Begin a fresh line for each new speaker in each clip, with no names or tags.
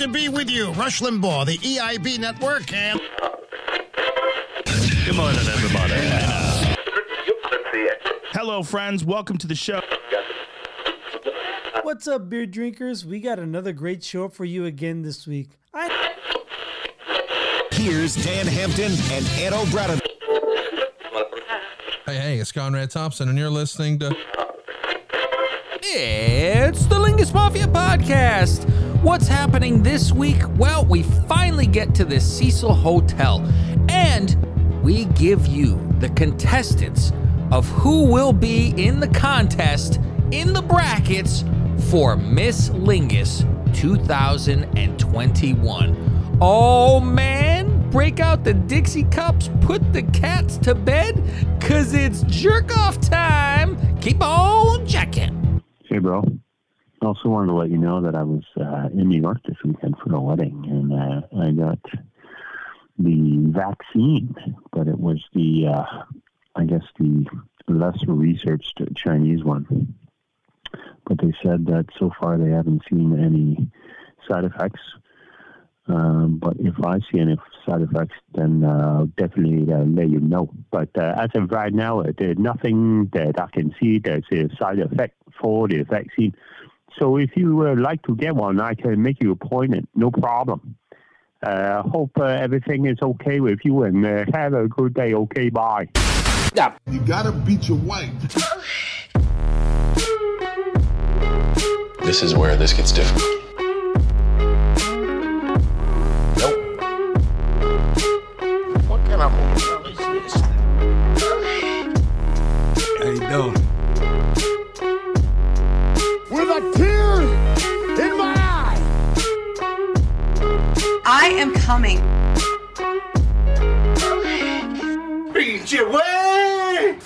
to be with you. Rush Limbaugh, the EIB network, and.
Good morning, everybody. Hello, friends. Welcome to the show.
What's up, beer drinkers? We got another great show for you again this week. I-
Here's Dan Hampton and Ed O'Brien.
Hey, hey, it's Conrad Thompson, and you're listening to.
It's the Lingus Mafia podcast. What's happening this week? Well, we finally get to the Cecil Hotel and we give you the contestants of who will be in the contest in the brackets for Miss Lingus 2021. Oh man, break out the Dixie cups, put the cats to bed, cause it's jerk off time. Keep on checking.
Hey, bro. I also wanted to let you know that I was uh, in New York this weekend for a wedding, and uh, I got the vaccine, but it was the, uh, I guess, the less researched Chinese one. But they said that so far they haven't seen any side effects. Um, but if I see any side effects, then uh, I'll definitely uh, let you know. But uh, as of right now, uh, there's nothing that I can see that's a side effect for the vaccine. So if you would like to get one, I can make you appointment, no problem. Uh, hope uh, everything is okay with you and uh, have a good day. Okay, bye.
You gotta beat your wife.
This is where this gets difficult. Nope.
What kind of hotel is this?
How you doing?
I am coming.
Beat your way!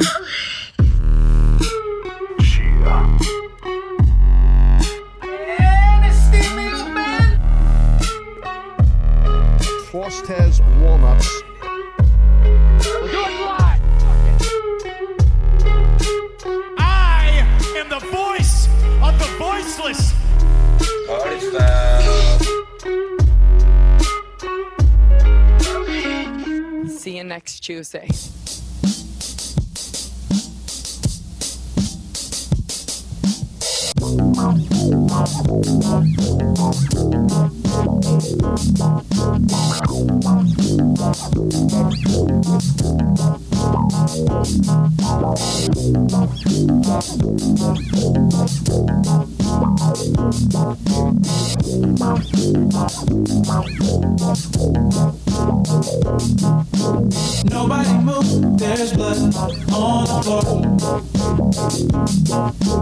Frost has walnuts.
Next Tuesday.
Nobody move, there's blood on the floor.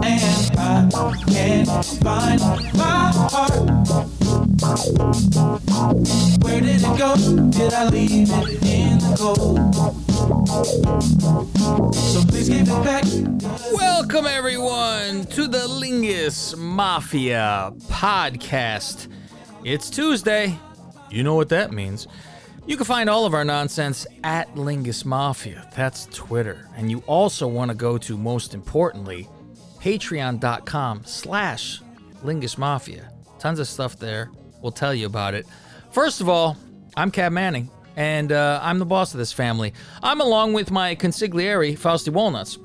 And I can't find my heart. Where did it go? Did I leave it in the cold? So please give it back.
Welcome, everyone, to the Lingus Mafia podcast. It's Tuesday. You know what that means. You can find all of our nonsense at Lingus Mafia. That's Twitter. And you also want to go to, most importantly, patreon.com slash Lingus Mafia. Tons of stuff there. We'll tell you about it. First of all, I'm Cav Manning, and uh, I'm the boss of this family. I'm along with my consigliere, Fausti Walnuts.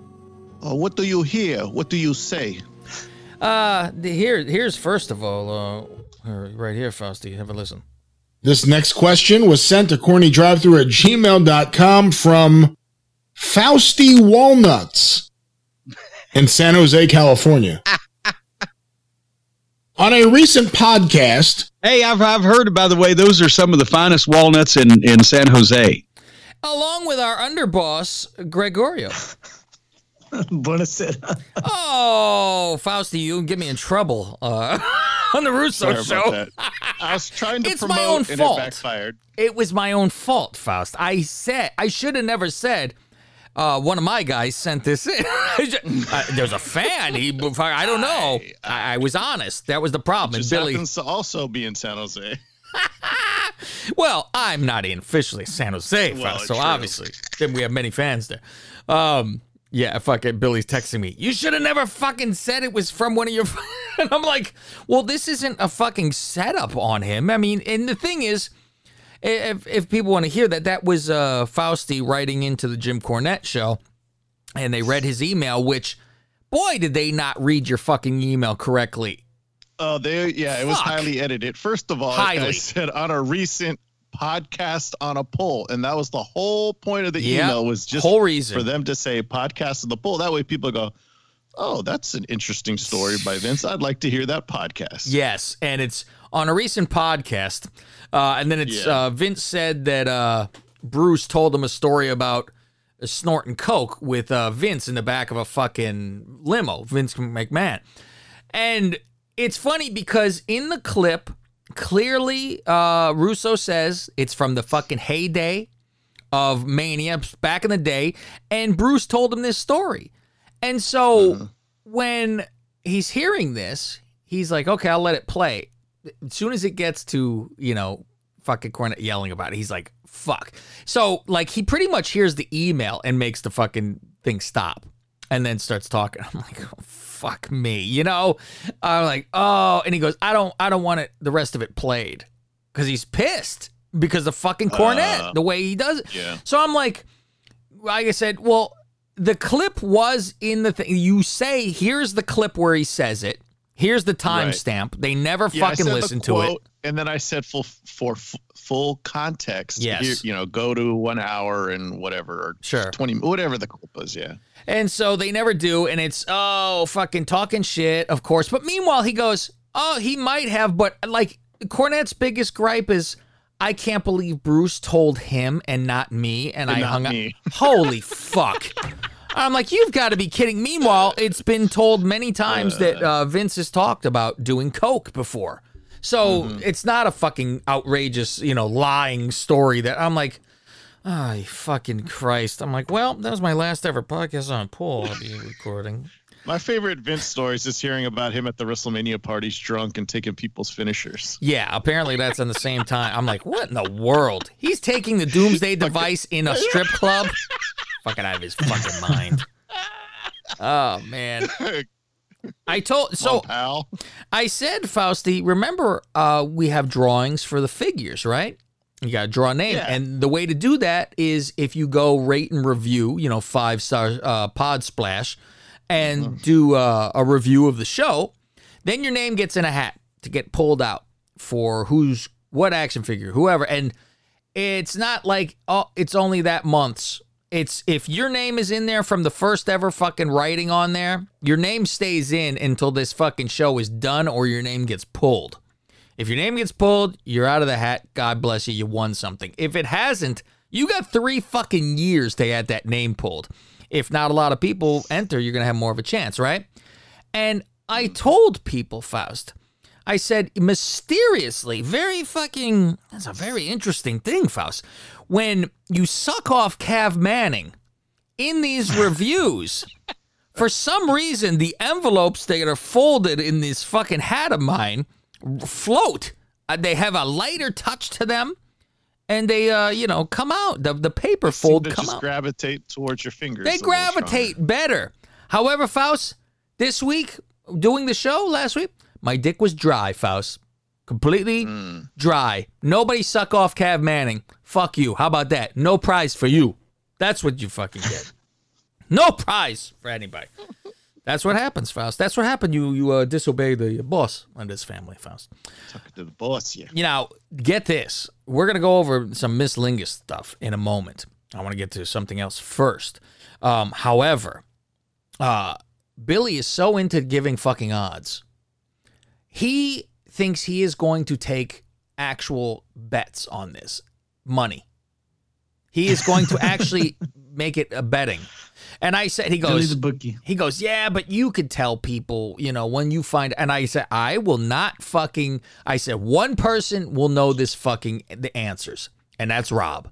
Uh, what do you hear? What do you say?
Uh, the- here, here's first of all, uh, right here, Fausti. Have a listen.
This next question was sent to cornydrivethrough at gmail.com from Fausty Walnuts in San Jose, California. On a recent podcast,
Hey, I've, I've heard, by the way, those are some of the finest walnuts in, in San Jose.
Along with our underboss, Gregorio.
Buonasera.
Oh, Fausti, you get me in trouble uh, on the Russo
Sorry
show.
about that. I was trying to
It's
promote
my own
and
fault.
it backfired.
It was my own fault, Faust. I said I should have never said. Uh, one of my guys sent this in. uh, there's a fan. He, I don't know. I, I was honest. That was the problem.
Just
and Billy,
happens to also be in San Jose.
well, I'm not in officially San Jose,
Well,
Faust, so
true.
obviously then we have many fans there. Um, yeah, fucking Billy's texting me. You should have never fucking said it was from one of your. and I'm like, well, this isn't a fucking setup on him. I mean, and the thing is, if if people want to hear that, that was uh, Fausti writing into the Jim Cornette show, and they read his email, which, boy, did they not read your fucking email correctly.
Oh, they yeah, it was highly edited. First of all,
Highly.
I said on a recent podcast on a Pole, and that was the whole point of the email was just
Whole reason.
for them to say podcast on the Pole. That way, people go, "Oh, that's an interesting story by Vince. I'd like to hear that podcast."
Yes, and it's on a recent podcast, uh, and then it's
Yeah.
uh, Vince said that uh, Bruce told him a story about snorting coke with uh, Vince in the back of a fucking limo, Vince McMahon, and it's funny because in the clip, clearly uh, Russo says it's from the fucking heyday of Mania back in the day, and Bruce told him this story. And so when he's hearing this, he's like, okay, I'll let it play. As soon as it gets to, you know, fucking Cornette yelling about it, he's like, fuck. So, like, he pretty much hears the email and makes the fucking thing stop and then starts talking. I'm like, oh, fuck me. You know, I'm like, oh, and he goes, I don't, I don't want it, the rest of it played because he's pissed because the fucking Cornette,
Uh,
the way he does it.
yeah.
So I'm like, like I said, well, the clip was in the thing. You say, here's the clip where he says it. Here's the
Right.
timestamp. They never
Yeah,
fucking listen to it.
And then I said full for f- full context.
Yes.
here, you know, go to one hour and whatever, or
Sure.
twenty, whatever the clip was. Yeah.
And so they never do. And it's, oh, fucking talking shit, of course. But meanwhile, he goes, oh, he might have. But like, Cornette's biggest gripe is, I can't believe Bruce told him and not me. And,
And
I hung
me.
up. Holy fuck. I'm like, you've got to be kidding. Meanwhile, it's been told many times that uh, Vince has talked about doing coke before. So
Mm-hmm.
it's not a fucking outrageous, you know, lying story that I'm like, oh, fucking Christ. I'm like, well, that was my last ever podcast on pool I'll be recording.
My favorite Vince stories is hearing about him at the WrestleMania parties drunk and taking people's finishers.
Yeah, apparently that's in the same time. I'm like, what in the world? He's taking the Doomsday device in a strip club? fucking out of his fucking mind. Oh man. I told so. I said, Fausti, remember uh we have drawings for the figures, right? You gotta draw a name.
Yeah.
And the way to do that is if you go rate and review, you know, five star uh pod splash and do uh, a review of the show, then your name gets in a hat to get pulled out for who's what action figure, whoever. And it's not like oh, it's only that month's. It's if your name is in there from the first ever fucking writing on there, your name stays in until this fucking show is done or your name gets pulled. If your name gets pulled, you're out of the hat. God bless you. You won something. If it hasn't, you got three fucking years to get that name pulled. If not a lot of people enter, you're going to have more of a chance, right? And I told people, Faust, I said mysteriously, very fucking, that's a very interesting thing, Faust. When you suck off Cav Manning in these reviews, for some reason, the envelopes that are folded in this fucking hat of mine float. Uh, they have a lighter touch to them, and they, uh, you know, come out. The the paper
Seem
fold
to
come
just
out.
gravitate towards your fingers.
They
stronger.
gravitate better. However, Faust, this week doing the show last week, my dick was dry, Faust. Completely
Hmm.
dry. Nobody suck off Cav Manning. Fuck you. How about that? No prize for you. That's what you fucking get. no prize for anybody. That's what happens, Faust. That's what happened. You you uh, disobey the boss on this family, Faust.
Talking to the boss, yeah.
You know, get this. We're gonna go over some Miss Lingus stuff in a moment. I want to get to something else first. Um, however, uh, Billy is so into giving fucking odds. He thinks he is going to take actual bets on this money. He is going to actually make it a betting. And I said, he goes, he goes, yeah, but you could tell people, you know, when you find. And I said, I will not fucking. I said, one person will know this fucking the answers, and that's Rob.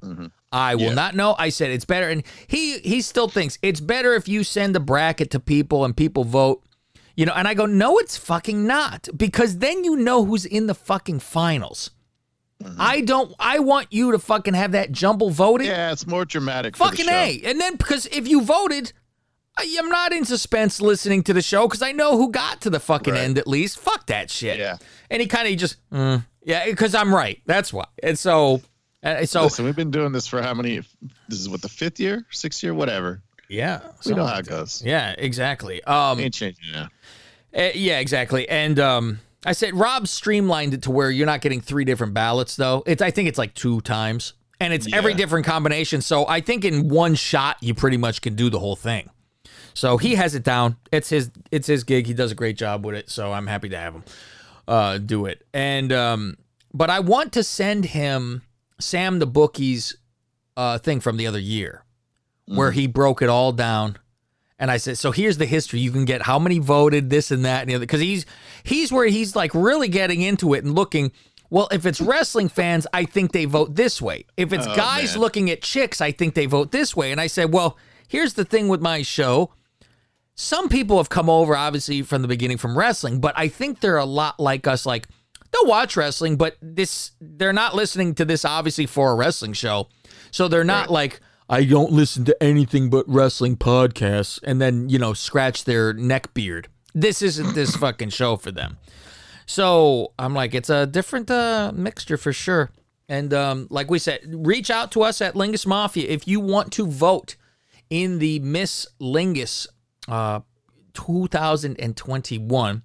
I will
Yeah.
not know. I said it's better, and he he still thinks it's better if you send a bracket to people and people vote. You know, and I go, no, it's fucking not, because then you know who's in the fucking finals. I don't. I want you to fucking have that jumble voting.
Yeah, it's more dramatic.
Fucking. A. And then because if you voted, I, I'm not in suspense listening to the show because I know who got to the fucking
Right.
end at least. Fuck that shit.
Yeah.
And he kind of just, mm, yeah, because I'm right. That's why. And so, uh, so
Listen, we've been doing this for how many? This is what the fifth year, sixth year, whatever.
Yeah,
We know how it goes.
Yeah, exactly. Um,
Ain't changing now.
Uh, yeah, exactly. And um, I said Rob streamlined it to where you're not getting three different ballots though. It's I think it's like two times, and it's every different combination. So I think in one shot you pretty much can do the whole thing. So he has it down. It's his it's his gig. He does a great job with it. So I'm happy to have him uh, do it. And um, but I want to send him Sam the bookie's uh, thing from the other year, where mm-hmm. he broke it all down. And I said, so here's the history. You can get how many voted, this and that, and the other. Because he's he's where he's like really getting into it and looking. Well, if it's wrestling fans, I think they vote this way. If it's
Oh,
guys
man.
looking at chicks, I think they vote this way. And I said, well, here's the thing with my show. Some people have come over, obviously, from the beginning from wrestling, but I think they're a lot like us. Like they'll watch wrestling, but this they're not listening to this obviously for a wrestling show. So they're not like I don't listen to anything but wrestling podcasts and then, you know, scratch their neck beard. This isn't this fucking show for them. So I'm like, it's a different uh, mixture for sure. And um, like we said, reach out to us at Lingus Mafia if you want to vote in the Miss Lingus uh, 2021.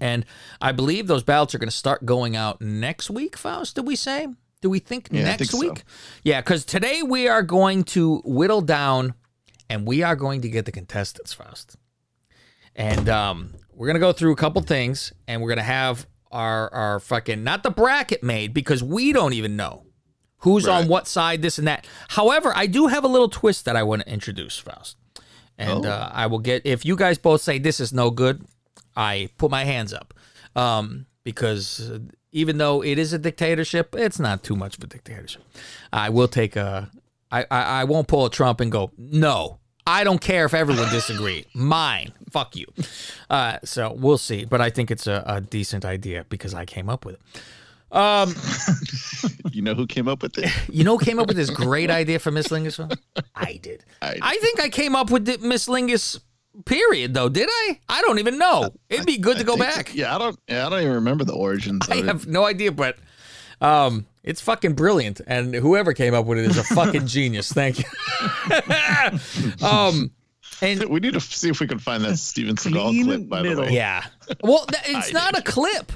And I believe those ballots are going to start going out next week, Faust. Did we say? Do we think
Yeah,
next
think so.
week? Yeah, because today we are going to whittle down and we are going to get the contestants, Faust. And um, we're gonna go through a couple things, and we're gonna have our our fucking not the bracket made because we don't even know who's on what side, this and that. However, I do have a little twist that I want to introduce, Faust. And
Oh.
uh, I will get if you guys both say this is no good, I put my hands up, um, because even though it is a dictatorship, it's not too much of a dictatorship. I will take a. I, I, I won't pull a Trump and go no. I don't care if everyone disagree. Mine, fuck you. Uh, so we'll see, but I think it's a, a decent idea because I came up with it. Um,
You know who came up with it?
you know, who came up with this great idea for Miss Lingus. I did.
I-
I think I came up with the Miss Lingus. Period. Though, did I? I don't even know. It'd be good to
I
go
think-
back.
Yeah, I don't. Yeah, I don't even remember the origins.
I
it.
have no idea, but um, it's fucking brilliant, and whoever came up with it is a fucking genius. Thank you. um, and
We need to see if we can find that Steven Seagal
Clean
clip. By the way,
yeah, well, th- it's not a clip.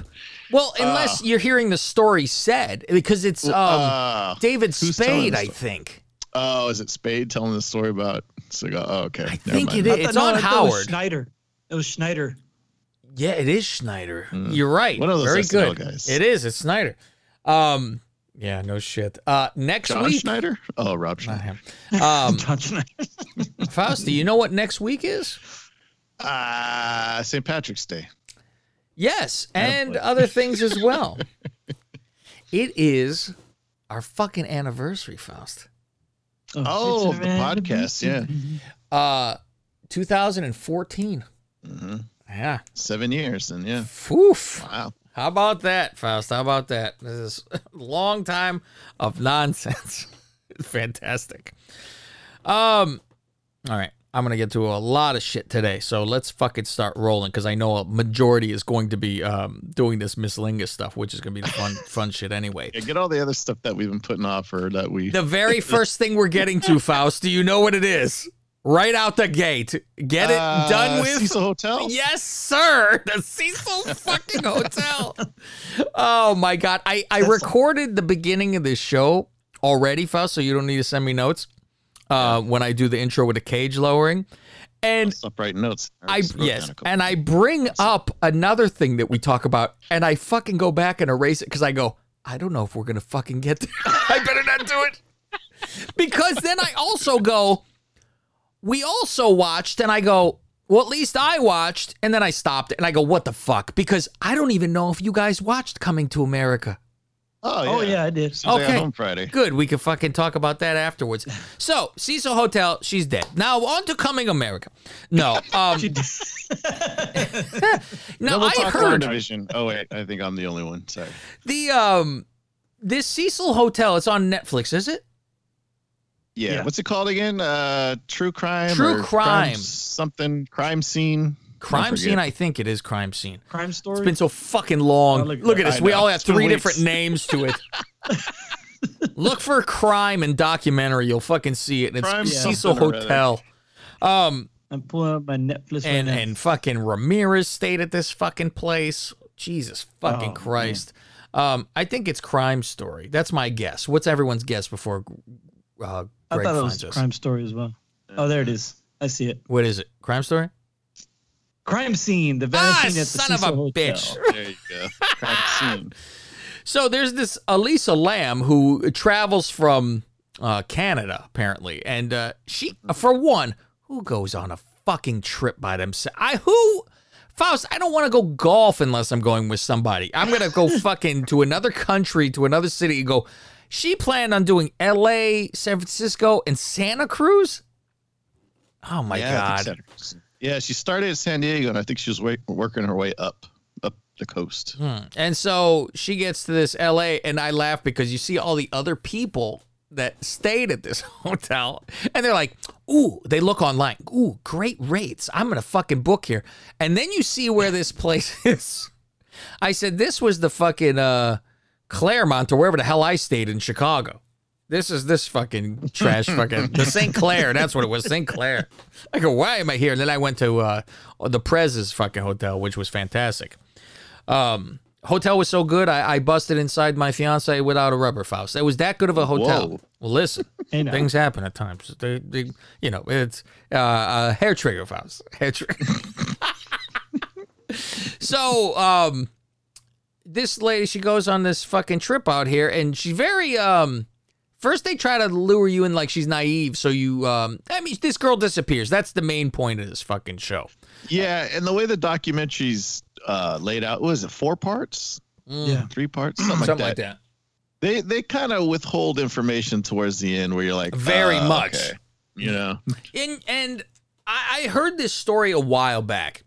Well, unless
Uh.
you're hearing the story said, because it's um,
Uh,
David Spade,
the
I
story?
think.
Oh, is it Spade telling the story about Seagal? Oh, okay.
I
Never
think
mind.
it
I
is. It's
thought- no,
on
I it was
Howard.
Schneider. It was Schneider.
Yeah, it is Schneider. You're right.
One of those
Very
SNL
good.
guys.
It is. It's Schneider. Um, yeah, no shit. Uh, next
John
week.
Schneider? Oh, Rob Schneider.
Um,
John Schneider.
Faust, do you know what next week is?
Ah, St. Patrick's Day.
Yes, and other things as well. it is our fucking anniversary, Faust.
Oh, the podcast. Yeah.
Uh, 2014.
hmm
Yeah.
Seven years, and yeah.
Foof.
Wow.
How about that, Faust? How about that? This is a long time of nonsense. Fantastic. Um, all right. I'm gonna get to a lot of shit today, so let's fucking start rolling because I know a majority is going to be um, doing this Miss Lingus stuff, which is gonna be the fun fun shit anyway.
Yeah, get all the other stuff that we've been putting off or that we.
The very first thing we're getting to, Faust, do you know what it is? Right out the gate. Get it
Uh,
done with.
Cecil Hotel?
Yes, sir. The Cecil fucking hotel. Oh my god. I, I recorded the beginning of this show already, Faust, so you don't need to send me notes. Uh, when I do the intro with the cage lowering. And
Stop writing notes.
I
wrote
yes,
a
and I bring up another thing that we talk about, and I fucking go back and erase it because I go, I don't know if we're gonna fucking get there. I better not do it because then I also go, we also watched, and I go, well, at least I watched, and then I stopped and I go, what the fuck? Because I don't even know if you guys watched Coming to America.
Oh yeah.
Oh yeah, I did.
As soon I
Okay.
home Friday.
Good. We can fucking talk about that afterwards. So, Cecil Hotel, she's dead. Now, on to Coming America. No. Um,
She did.
now,
Double
I
talk
heard
division. Oh wait, I think I'm the only one. Sorry.
the um this Cecil Hotel. It's on Netflix, is it?
Yeah.
Yeah.
What's it called again? Uh, true crime.
True
or
crime.
Something. Crime scene.
Crime scene. I think it is crime scene.
Crime story.
It's been so fucking long.
I'll look
Look at this.
I
We
know.
all have
It's
three
weeks.
different names to it. Look for crime and documentary. You'll fucking see it. And it's
Crime
Cecil
something or other.
Hotel. Um,
I'm pulling up my Netflix
and
right now.
and fucking Ramirez stayed at this fucking place. Jesus fucking
Oh,
Christ. Um, I think it's Crime Story. That's my guess. What's everyone's guess before uh,
I
Greg
thought it was
us?
crime story as well. Oh, there it is. I see it.
What is it? Crime Story?
Crime scene. The
Ah,
vanishing at the
son of a
Hotel.
bitch.
There you go. Crime scene.
So there's this Elisa Lam who travels from uh, Canada apparently, and uh, she, for one, who goes on a fucking trip by themselves? I who. Faust, I don't want to go golf unless I'm going with somebody. I'm gonna go fucking to another country, to another city, and go. She planned on doing L.A., San Francisco, and Santa Cruz. Oh my
yeah, I
god!
Yeah, she started at San Diego, and I think she was wa- working her way up, up the coast.
Hmm. And so she gets to this LA, and I laugh because you see all the other people that stayed at this hotel, and they're like, "Ooh," they look online, "Ooh, great rates. I'm gonna fucking book here." And then you see where this place is. I said this was the fucking uh, Claremont or wherever the hell I stayed in Chicago. This is this fucking trash fucking the St. Clair. That's what it was, St. Clair. I go, why am I here? And then I went to uh, the Prez's fucking hotel, which was fantastic. Um, hotel was so good, I, I busted inside my fiance without a rubber Faust. It was that good of a hotel.
Whoa.
Well, listen, things happen at times. They, they, you know, it's uh, uh, hair trigger Faust. Hair trigger. so, um, this lady, she goes on this fucking trip out here, and she's very um. First, they try to lure you in like she's naive, so you. Um, I mean, this girl disappears. That's the main point of this fucking show.
Yeah, and the way the documentary's uh, laid out was it four parts,
Yeah.
three parts, something,
Something
like,
like
that.
that.
They they kind of withhold information towards the end, where you're like,
Very
uh,
much.
okay, You know,
And and I, I heard this story a while back,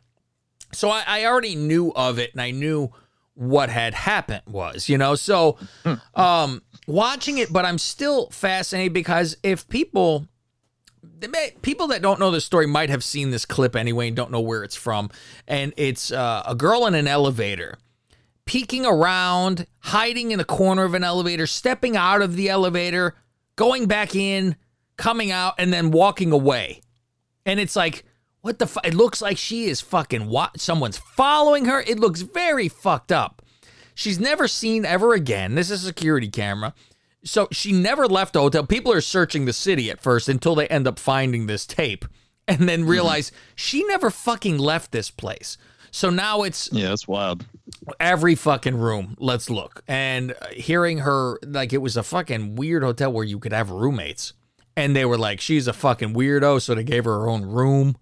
so I, I already knew of it, and I knew what had happened was, you know. So, um, watching it, but I'm still fascinated because if people. People that don't know the story might have seen this clip anyway and don't know where it's from. And it's uh, a girl in an elevator peeking around, hiding in the corner of an elevator, stepping out of the elevator, going back in, coming out, and then walking away. And it's like, what the? Fu-? It looks like she is fucking. Wa- someone's following her. It looks very fucked up. She's never seen ever again. This is a security camera. So she never left the hotel. People are searching the city at first until they end up finding this tape and then mm-hmm. realize she never fucking left this place. So now it's
yeah, it's wild.
every fucking room. Let's look. And hearing her, like, it was a fucking weird hotel where you could have roommates. And they were like, she's a fucking weirdo. So they gave her her own room.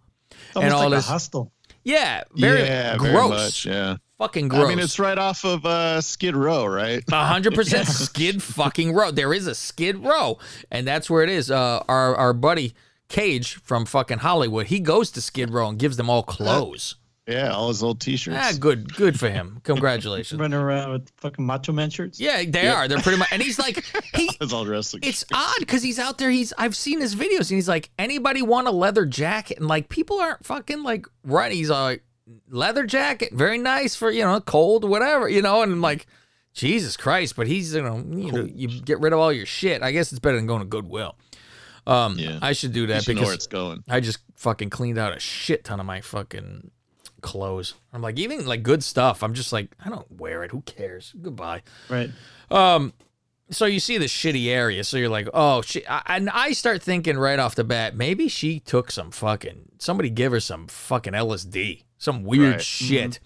Almost
all
like
this-
a hostel.
Yeah. Very
yeah,
gross.
very much. Yeah,
Fucking gross.
I mean, it's right off of uh, Skid Row, right?
A hundred percent skid fucking row. There is a skid row, and that's where it is. Uh, our our buddy Cage from fucking Hollywood, he goes to Skid Row and gives them all clothes.
Yeah, all his old T-shirts.
Ah, good, good for him. Congratulations.
Running around with fucking Macho Man shirts.
Yeah, they are. They're pretty much, and he's like, he.
It's all dressed like
It's odd because he's out there. He's I've seen his videos, and he's like, anybody want a leather jacket? And like, people aren't fucking like right. He's like, leather jacket, very nice for you know cold, whatever, you know. And I'm like, Jesus Christ! But he's you know, you know, you get rid of all your shit. I guess it's better than going to Goodwill. Um,
Yeah.
I should do that
should
because
it's going.
I just fucking cleaned out a shit ton of my fucking clothes. I'm like, even like good stuff. I'm just like, I don't wear it. Who cares? Goodbye.
Right.
Um, so you see the shitty area, so you're like, oh shit, I- and I start thinking right off the bat, maybe she took some fucking somebody give her some fucking LSD, some weird
Right.
shit.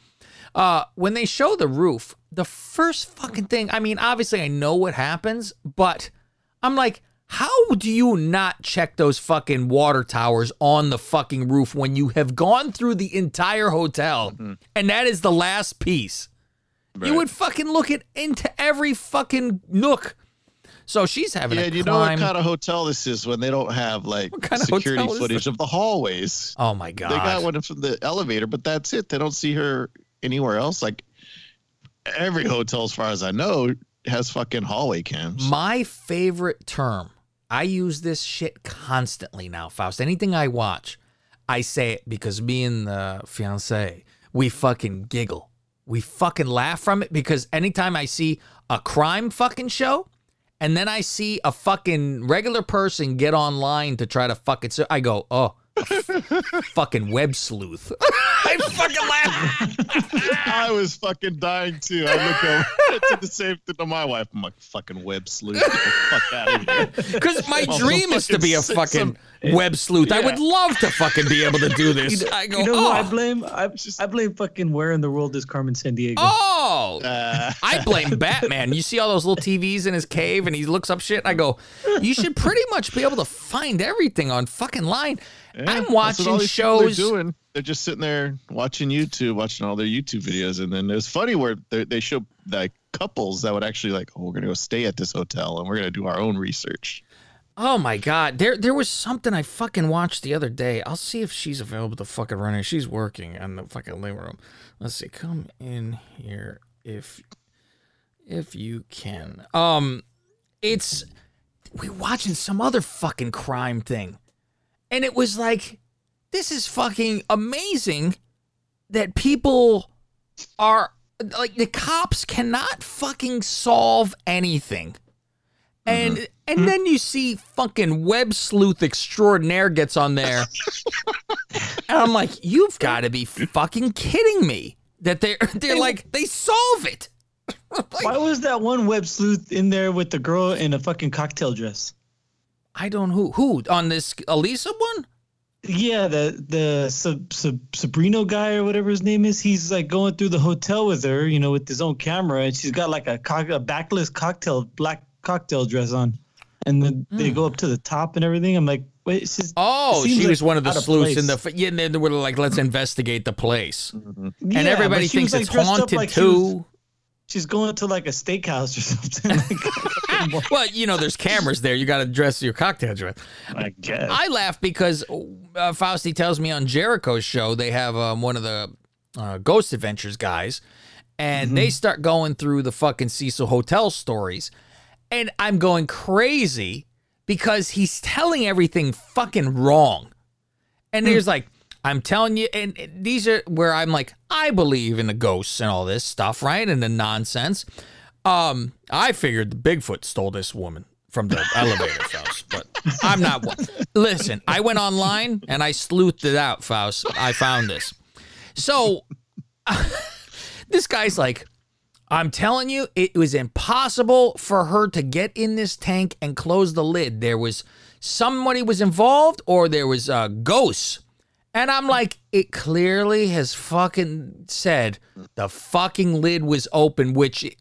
Uh, when they show the roof, the first fucking thing, I mean, obviously I know what happens, but I'm like, how do you not check those fucking water towers on the fucking roof when you have gone through the entire hotel and that is the last piece? You would fucking look at into every fucking nook. So she's having
Yeah, you know what kind of hotel this is when they don't have like
kind of
security footage of the hallways.
oh my god!
They got one from the elevator, but that's it. They don't see her anywhere else. Like every hotel, as far as I know, has fucking hallway cams.
My favorite term I use this shit constantly now, Faust. Anything I watch, I say it because me and the fiance, we fucking giggle. We fucking laugh from it because anytime I see a crime fucking show and then I see a fucking regular person get online to try to fuck it, so I go, oh, fucking web sleuth. I fucking laugh.
I was fucking dying too. I look over I did the same thing to my wife. I'm like, fucking web sleuth. Get the fuck out of here.
Because my
Also
dream is to be a fucking
some-
web sleuth. I would love to fucking be able to do
You
this.
know,
I go,
you know who I
oh,
blame? I, I blame fucking where in the world is Carmen Sandiego?
oh.
Uh,
I blame Batman. You see all those little TVs in his cave and he looks up shit. And I go, you should pretty much be able to find everything on fucking line.
Yeah,
I'm watching
these people are
shows.
doing. They're just sitting there watching YouTube, watching all their YouTube videos, and then it's funny where they they show like couples that would actually like, oh, we're gonna go stay at this hotel and we're gonna do our own research.
Oh my god, there there was something I fucking watched the other day. I'll see if she's available to fucking run it. She's working in the fucking living room. Let's see, come in here if if you can. Um, it's we watching some other fucking crime thing, and it was like, this is fucking amazing that people are like the cops cannot fucking solve anything. And mm-hmm. and mm-hmm. then you see fucking web sleuth extraordinaire gets on there. and I'm like, you've got to be fucking kidding me. That they're they're like they solve it.
Why was that one web sleuth in there with the girl in a fucking cocktail dress?
I don't who who on this Elisa one?
Yeah, the the Sab- Sab- Sabrino guy or whatever his name is. He's like going through the hotel with her, you know, with his own camera, and she's got like a, cock- a backless cocktail black cocktail dress on, and then hmm. they go up to the top and everything. I'm like, wait, it's just,
Oh, she was one of the sleuths in the yeah. And then they were like, let's investigate the place, mm-hmm. and
Yeah,
everybody
but she was,
thinks it's
like, up
haunted
like
too.
She's going to like a steakhouse or something. Like,
well, you know, there's cameras there. You got to dress your cocktail dress.
I guess.
I laugh because uh, Fausti tells me on Jericho's show they have um, one of the uh, Ghost Adventures guys, and they start going through the fucking Cecil Hotel stories, and I'm going crazy because he's telling everything fucking wrong, and there's like. I'm telling you, and these are where I'm like, I believe in the ghosts and all this stuff, right? And the nonsense. Um, I figured the Bigfoot stole this woman from the elevator, Faust, but I'm not one. Listen, I went online and I sleuthed it out, Faust. I found this. So this guy's like, I'm telling you, it was impossible for her to get in this tank and close the lid. There was somebody was involved, or there was uh, ghosts. And I'm like, it clearly has fucking said the fucking lid was open, which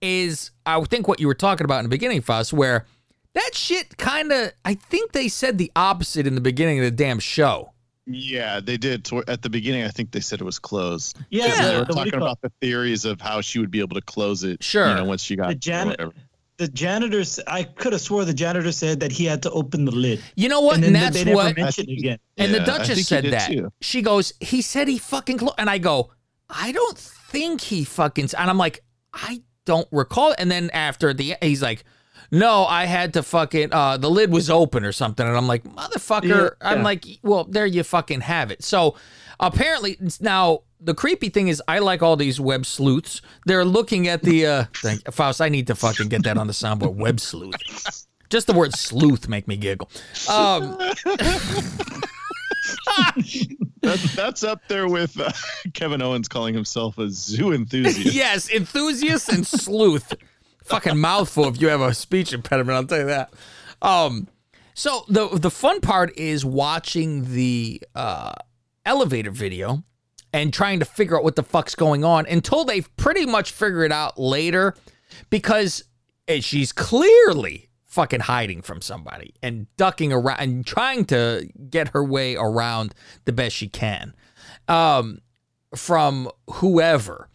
is, I think, what you were talking about in the beginning, Faust, where that shit kind of, I think they said the opposite in the beginning of the damn show.
Yeah, they did. At the beginning, I think they said it was closed.
Yeah,
They
the-
were
the- what do
talking about the theories of how she would be able to close it.
Sure.
You know, once she got
the janitor.
Whatever.
The janitor, i could have swore the janitor said that he had to open the lid.
You know what?
And
And, that's what.
mentioned again.
And the
Yeah, I
Duchess said that.
too.
She goes, he said he fucking closed. And I go, I don't think he fucking. And I'm like, I don't recall. And then after the, he's like, no, I had to fucking, uh, the lid was open or something. And I'm like, motherfucker.
Yeah,
I'm like, well, there you fucking have it. So apparently, now the creepy thing is, I like all these web sleuths. They're looking at the, uh, thank, Faust, I need to fucking get that on the soundboard. Web sleuth. Just the word sleuth make me giggle. Um,
That's, that's up there with uh, Kevin Owens calling himself a zoo enthusiast.
yes, enthusiast and sleuth. Fucking mouthful if you have a speech impediment, I'll tell you that. Um so the the fun part is watching the uh elevator video and trying to figure out what the fuck's going on until they pretty much figure it out later because she's clearly fucking hiding from somebody and ducking around and trying to get her way around the best she can um, from whoever.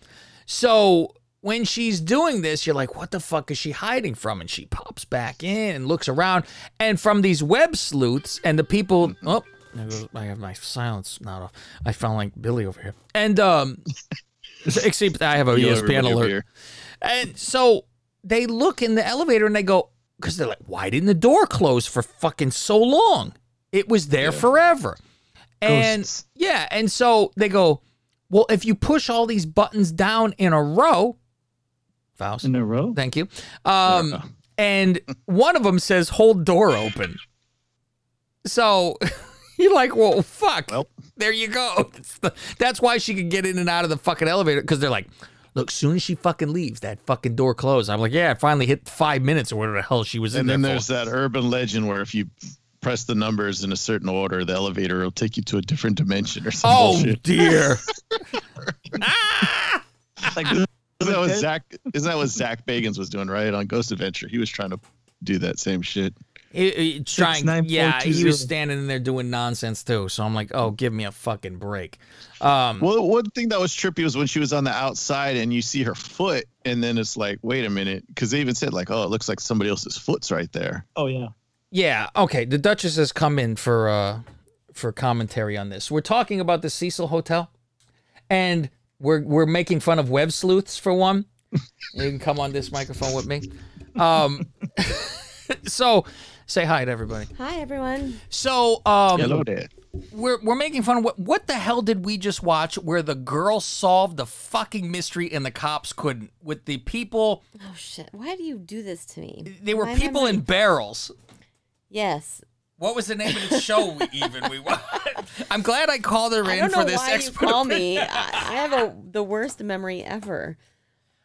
So when she's doing this, you're like, what the fuck is she hiding from? And she pops back in and looks around. And from these web sleuths and the people, oh, there goes- I have my silence not off. I sound like Billy over here. And um, except I have a
You
ESPN alert.
here.
And so they look in the elevator and they go, because they're like, why didn't the door close for fucking so long? It was there forever. And
Ghosts.
yeah, and so they go, well, if you push all these buttons down in a row, Faust,
In a row?
thank you. Um, and one of them says hold door open. So you're like, well, fuck.
Well.
there you go. That's, the, that's why she could get in and out of the fucking elevator because they're like, look, soon as she fucking leaves, that fucking door closed. I'm like, yeah, it finally hit five minutes or whatever the hell she was in
And
there
then
for.
there's that urban legend where if you press the numbers in a certain order, the elevator will take you to a different dimension or some
Oh
bullshit.
dear. Ah!
Like,
Is that what Zach? Is that what Zach Bagans was doing right on Ghost Adventure? He was trying to do that same shit.
He, he trying,
nine
yeah,
point
he was standing in there doing nonsense too. So I'm like, oh, give me a fucking break. Um,
Well, one thing that was trippy was when she was on the outside and you see her foot, and then it's like, wait a minute, because they even said like, oh, it looks like somebody else's foot's right there.
oh yeah.
Yeah. Okay. The Duchess has come in for uh for commentary on this. We're talking about the Cecil Hotel, and we're we're making fun of web sleuths for one. you can come on this microphone with me. Um, so say hi to everybody.
Hi, everyone.
So um,
Hello there.
we're we're making fun of what what the hell did we just watch where the girl solved the fucking mystery and the cops couldn't with the people
Oh shit! Why do you do this to me?
they were
Why am I
people in barrels.
Yes.
What was the name of the show? we even we wa- I'm glad I called her
I
in
don't
for
know
this
why you call me. I, I have a the worst memory ever.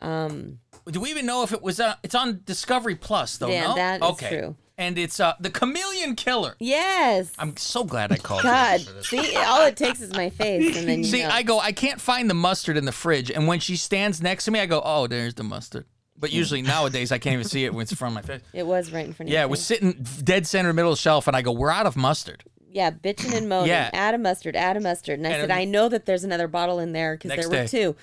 Um,
Do we even know if it was? Uh, it's on Discovery Plus, though.
Yeah,
no?
that is
okay.
true.
And it's uh, the Chameleon Killer.
yes.
I'm so glad I called.
God, see, all it takes is my face, and then you
See,
know.
I go. I can't find the mustard in the fridge, and when she stands next to me, I go, "Oh, there's the mustard." But usually nowadays, I can't even see it when it's from my face.
it was right in front of you.
Yeah, it was sitting dead center middle of the shelf, and I go, "We're out of mustard."
Yeah, bitching and moaning.
Yeah.
Add a mustard, add a mustard. And I
And
said, I know that there's another bottle in there because there were
day.
two.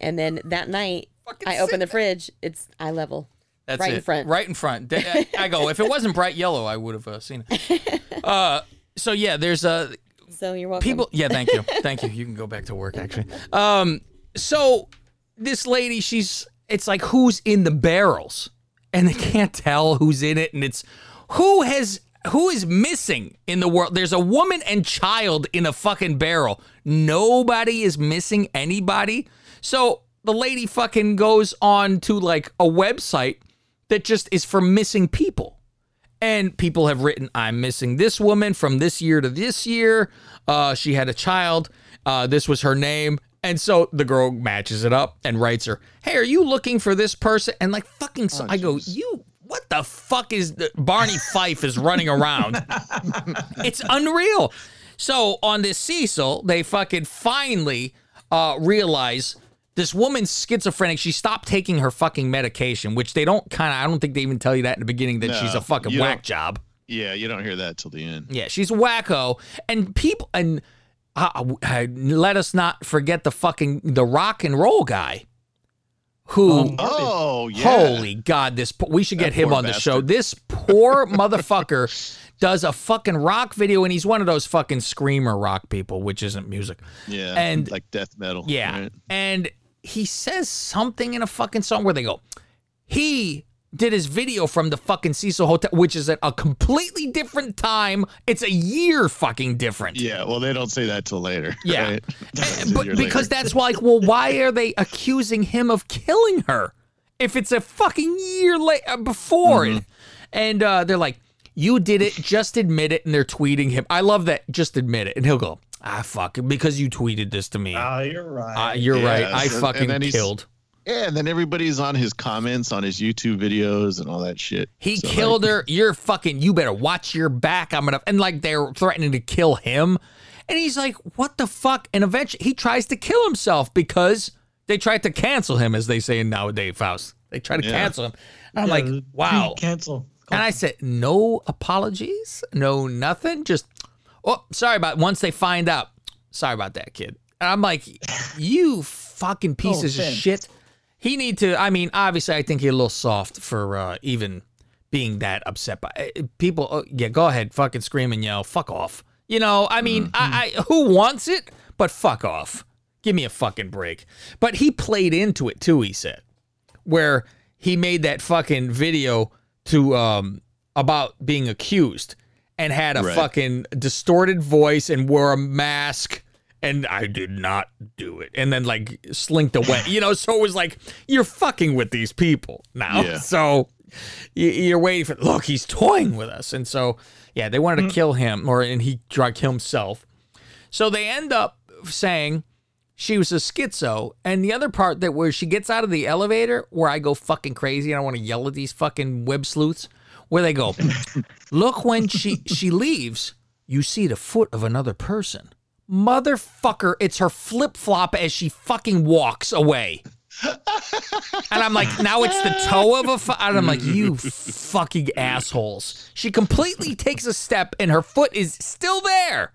And then that night, I open the fridge. It's eye level.
That's
Right
it.
in front.
Right in front. I I go, if it wasn't bright yellow, I would have uh, seen it. Uh, so yeah, there's a
So you're welcome.
people. Yeah, thank you, thank you. You can go back to work actually. Um, so this lady, she's it's like who's in the barrels, and they can't tell who's in it, and it's who has who is missing in the world. There's a woman and child in a fucking barrel. Nobody is missing anybody. So the lady fucking goes on to like a website that just is for missing people. And people have written, I'm missing this woman from this year to this year. Uh, she had a child. Uh, this was her name. And so the girl matches it up and writes her, Hey, are you looking for this person? And like, fucking, so I go, You, what the fuck is the, Barney Fife is running around? it's unreal. So on this Cecil, they fucking finally uh, realize this woman's schizophrenic. She stopped taking her fucking medication, which they don't kind of. I don't think they even tell you that in the beginning that she's a fucking whack job.
Yeah, you don't hear that till the end.
Yeah, she's a wacko, and people and uh, uh, let us not forget the fucking the rock and roll guy. Who?
Oh, yeah.
Holy God! This we should get
That
him
poor
on the show. This poor motherfucker does a fucking rock video, and he's one of those fucking screamer rock people, which isn't music.
Yeah,
and
like death metal.
yeah,
right?
and he says something in a fucking song where they go, he did his video from the fucking Cecil Hotel, which is at a completely different time. It's a year fucking different.
Yeah, well, they don't say that till later.
Yeah.
right?
Eh, but because that's like, well, why are they accusing him of killing her if it's a fucking year late uh, before it? And uh, they're like, you did it, just admit it, and they're tweeting him. I love that, just admit it, and he'll go, ah, fuck, because you tweeted this to me.
Ah, you're right.
Uh, you're right.
Yes,
I
and- and
fucking
then
killed.
Yeah, and then everybody's on his comments on his YouTube videos and all that shit.
He
So,
killed
like,
her. You're fucking. You better watch your back. I'm gonna. And like they're threatening to kill him, and he's like, "What the fuck?" And eventually he tries to kill himself because they tried to cancel him, as they say nowadays. Faust. They try to
Yeah.
cancel him. And I'm
Yeah,
like, wow.
Cancel.
And I said, no apologies, no nothing. Just, oh, sorry about. Once they find out, sorry about that, kid. And I'm like, you fucking pieces of shit. He need to. I mean, obviously, I think he's a little soft for uh, even being that upset by uh, people. Uh, yeah, go ahead, fucking scream and yell, fuck off. You know, I mean, I, I who wants it? But fuck off. Give me a fucking break. But he played into it too. He said, where he made that fucking video to um about being accused and had a
Right.
fucking distorted voice and wore a mask and I did not do it and then like slinked away. You know, so it was like you're fucking with these people now.
Yeah.
So you're waiting for look, he's toying with us. And so yeah, they wanted to mm. kill him or and he tried to kill himself. So they end up saying she was a schizo, and the other part that where she gets out of the elevator, where I go fucking crazy, and I want to yell at these fucking web sleuths, where they go, look when she she leaves, you see the foot of another person. Motherfucker, it's her flip flop as she fucking walks away. And I'm like, now it's the toe of a. Fu-. And I'm like, you fucking assholes. She completely takes a step, and her foot is still there.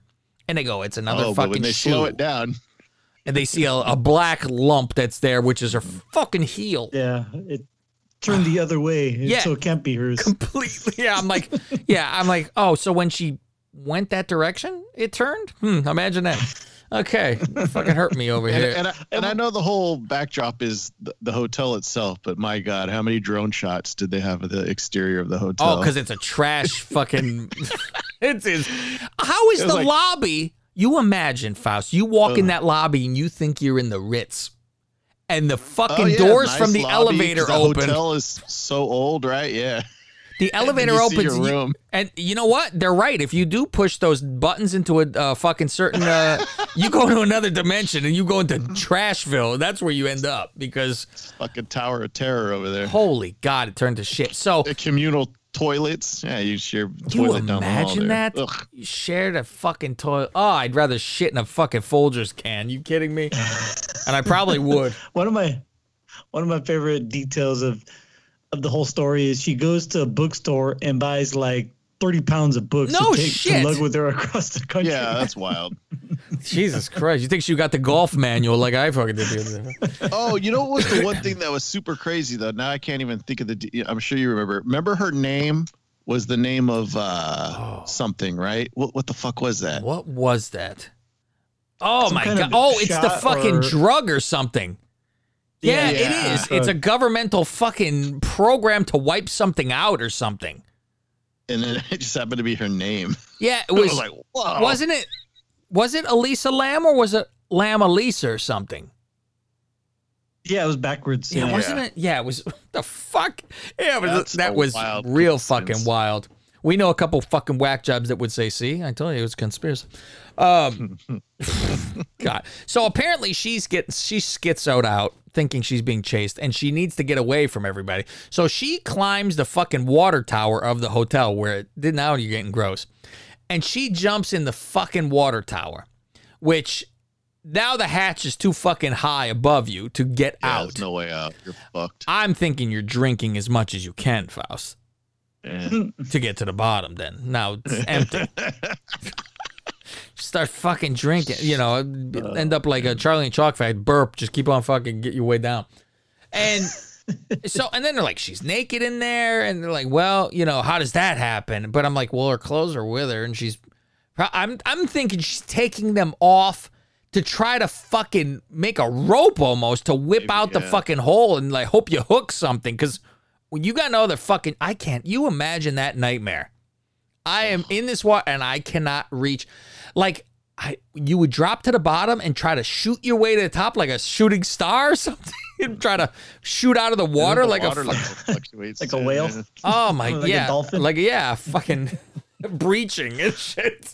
And they go, it's another
oh,
fucking
but when they
shoe
slow it down,
and they see a, a black lump that's there, which is her fucking heel.
Yeah, it turned the other way,
Yeah.
so it can't be hers.
Completely. Yeah, I'm like, yeah, I'm like, oh, so when she went that direction, it turned? Hmm, imagine that. Okay, fucking hurt me over
and,
here.
and, I, and I know the whole backdrop is the, the hotel itself, but my God, how many drone shots did they have of the exterior of the hotel?
oh, because it's a trash fucking. it's is. How is
It
the
like-
lobby? You imagine, Faust. You walk in that lobby and you think you're in the Ritz, and the
Oh,
fucking
yeah,
doors
nice
from the
lobby,
elevator
the
open.
hotel is so old, right? Yeah.
The elevator
see
opens,
your
and you-
room.
and you know what? They're right. If you do push those buttons into a uh, fucking certain, uh, you go to another dimension and you go into Trashville. That's where you end up because
Fucking Tower of Terror over there.
holy god, it turned to shit. So
The communal toilets. Yeah, you share
you
toilet down the hall
imagine that?
Ugh.
You shared a fucking toilet. Oh, I'd rather shit in a fucking Folgers can. You kidding me? and I probably would.
one of my one of my favorite details of of the whole story is she goes to a bookstore and buys like 30 pounds of books
No
to take
shit.
to lug with her across the country.
Yeah, that's wild.
Jesus Christ! You think she got the golf manual like I fucking did? the other day?
oh, you know what was the one thing that was super crazy though? Now I can't even think of the. I'm sure you remember. Remember her name was the name of uh something, right? What what the fuck was that?
What was that? Oh
Some
my god! Oh, it's the fucking
or-
drug or something. Yeah,
Yeah,
it
yeah.
is. It's a governmental fucking program to wipe something out or something.
And then it just happened to be her name.
Yeah, it was.
was like, whoa.
wasn't it? Was it Elisa Lam or was it Lam Elisa or something?
Yeah, it was backwards.
Yeah,
Yeah,
wasn't it? Yeah, it was. The fuck? Yeah, it was,
That's
that was real
coincidence.
fucking wild. We know a couple fucking whack jobs that would say, "See, I told you it was conspiracy." Um, God. So apparently she's getting she's schizoed out, thinking she's being chased, and she needs to get away from everybody. So she climbs the fucking water tower of the hotel where it, didn't now you're getting gross, and she jumps in the fucking water tower, which now the hatch is too fucking high above you to get
Yeah,
out.
There's no way out. You're fucked.
I'm thinking you're drinking as much as you can, Faust,
Yeah.
to get to the bottom. Then now it's empty. Start fucking drinking, you know, uh, end up like a Charlie and Chalk Fact burp. Just keep on fucking get your way down. And so, and then they're like, she's naked in there, and they're like, well, you know, how does that happen? But I'm like, well, her clothes are with her, and she's, I'm, I'm thinking she's taking them off to try to fucking make a rope almost to whip out the
yeah.
fucking hole and like hope you hook something because when you got no other fucking, I can't. You imagine that nightmare. I oh. am in this water and I cannot reach. Like I, you would drop to the bottom and try to shoot your way to the top like a shooting star or something. and try to shoot out of the water
The
like
water
a.
level
Like a whale?
Oh my god.
Like a
yeah,
dolphin?
like yeah, fucking breaching and shit.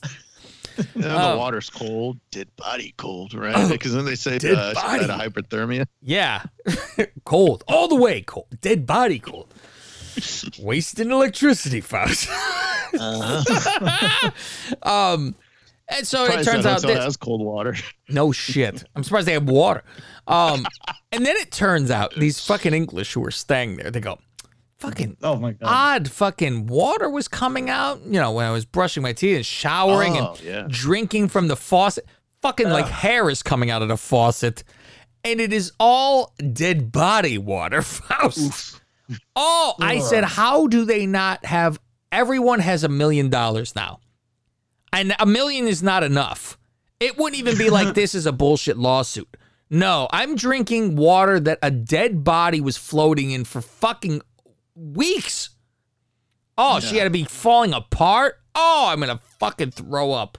Yeah,
Oh.
the water's cold, dead body cold, right? Because then they say
Dead
uh, she died of
body.
hypothermia.
Yeah, cold all the way, cold, dead body cold, wasting electricity, Faust. um, and so it turns out that
has cold water.
No shit. I'm surprised they have water. Um, and then it turns out these fucking English who were staying there, they go, fucking
Oh my god.
odd fucking water was coming out. You know, when I was brushing my teeth and showering
Oh,
and
yeah.
drinking from the faucet, fucking like hair is coming out of the faucet. And it is all dead body water, Faust. Oh, I said, how do they not have? Everyone has a million dollars now. And a million is not enough. It wouldn't even be like this is a bullshit lawsuit. No, I'm drinking water that a dead body was floating in for fucking weeks. Oh, she had to be falling apart. Oh, I'm gonna fucking throw up.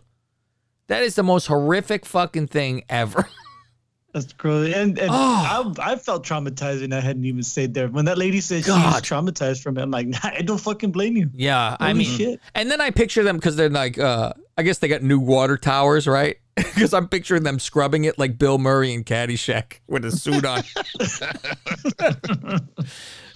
That is the most horrific fucking thing ever.
That's crazy. And, and
Oh.
I, I felt traumatized and I hadn't even stayed there. When that lady said
God.
she was traumatized from it, I'm like, nah, I don't fucking blame you.
Yeah, I
Holy
mean,
shit.
and then I picture them because they're like, uh, I guess they got new water towers, right? Because I'm picturing them scrubbing it like Bill Murray in Caddyshack with a suit on.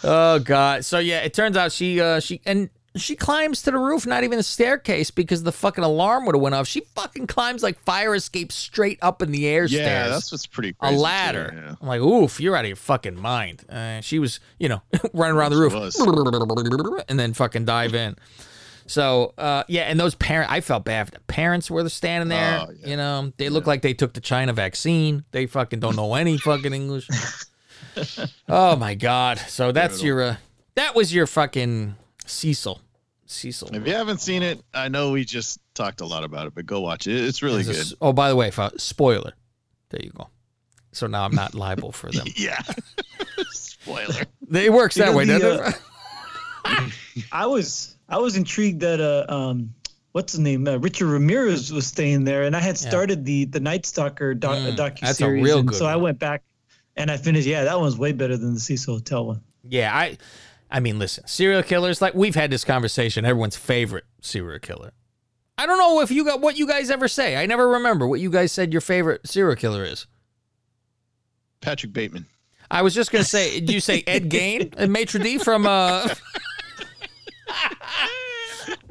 oh God! So yeah, it turns out she, uh, she, and she climbs to the roof, not even a staircase, because the fucking alarm would have went off. She fucking climbs like fire escape straight up in the air stairs.
Yeah,
stairs.
that's what's pretty
a
crazy. too,
ladder.
yeah.
I'm like, oof, you're out of your fucking mind. Uh, she was, you know, running around the roof and then fucking dive in. So, uh, yeah, and those parents, I felt bad. for the Parents were standing there,
Oh,
you know, they look like they took the China vaccine. They fucking don't know any fucking English. oh my God. So that's your, uh, that was your fucking Cecil. Cecil.
If you haven't seen it, I know we just talked a lot about it, but go watch it. It's really
As
good.
s- oh, by the way, fo- spoiler. There you go. So now I'm not liable for them.
yeah. Spoiler.
It works
You
that
know,
way,
the,
doesn't it?
uh, I was I was intrigued that uh um what's his name uh, Richard Ramirez was staying there, and I had
Yeah.
started the the Night Stalker doc,
Mm,
docu
that's a
series,
real
and
good
so I went back and I finished. Yeah, that one's way better than the Cecil Hotel one.
Yeah, I I mean, listen, serial killers like we've had this conversation, everyone's favorite serial killer. I don't know if you got what you guys ever say. I never remember what you guys said your favorite serial killer is.
Patrick Bateman.
I was just going to say, did you say Ed Gein and Maitre D from uh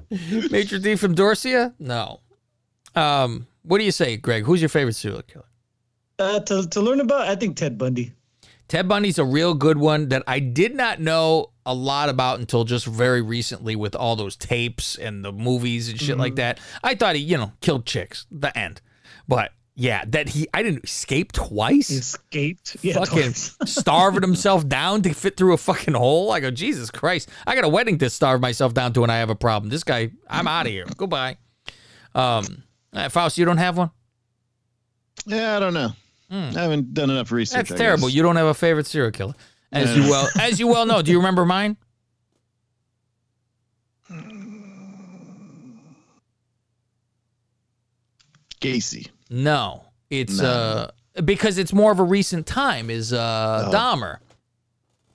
Maitre D from Dorsia? No. Um, what do you say, Greg? Who's your favorite serial killer?
Uh, to to learn about, I think Ted Bundy.
Ted Bundy's a real good one that I did not know a lot about until just very recently with all those tapes and the movies and shit like that. I thought he, you know, killed chicks, the end. But yeah, that he, I didn't escape twice.
Escaped. Yeah,
fucking
twice.
starving himself down to fit through a fucking hole. I go, Jesus Christ. I got a wedding to starve myself down to and I have a problem. This guy, I'm out of here. Goodbye. Um, uh, Faust, you don't have one?
Yeah, I don't know. I haven't done enough research.
That's
I
terrible.
guess.
You don't have a favorite serial killer. As
Yeah.
you well as you well know. Do you remember mine?
Gacy.
No. It's
No.
uh because it's more of a recent time is uh
Oh.
Dahmer.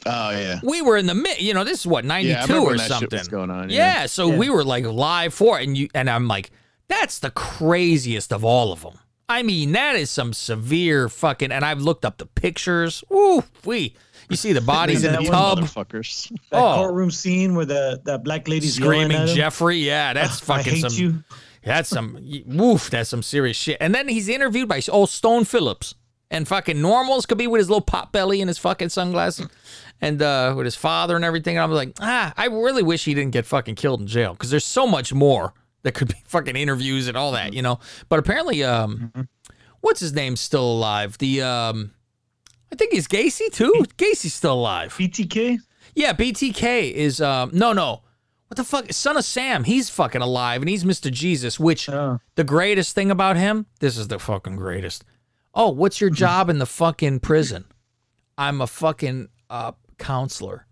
Oh yeah.
We were in the mid, you know, this is what, 92
remember
or
when that shit
something.
was going on,
Yeah,
yeah.
so
Yeah.
we were like live for it and you and I'm like that's the craziest of all of them. I mean, that is some severe fucking and I've looked up the pictures. Ooh, we you see the bodies in
That
the
one
tub.
Motherfuckers.
That
Oh.
courtroom scene where the that black lady's yelling
screaming
at him.
Jeffrey. Yeah, that's
I
fucking
hate
some.
you.
That's some. Woof. That's some serious shit. And then he's interviewed by old Stone Phillips and fucking normals could be with his little pot belly and his fucking sunglasses and uh, with his father and everything. And I'm like, ah, I really wish he didn't get fucking killed in jail because there's so much more that could be fucking interviews and all that, you know. But apparently, um, what's his name still alive? The um, I think he's Gacy too. Gacy's still alive.
BTK.
Yeah, BTK is um no no. What the fuck? Son of Sam, he's fucking alive and he's Mr. Jesus, which
Oh.
the greatest thing about him, this is the fucking greatest. Oh, what's your job in the fucking prison? I'm a fucking uh counselor.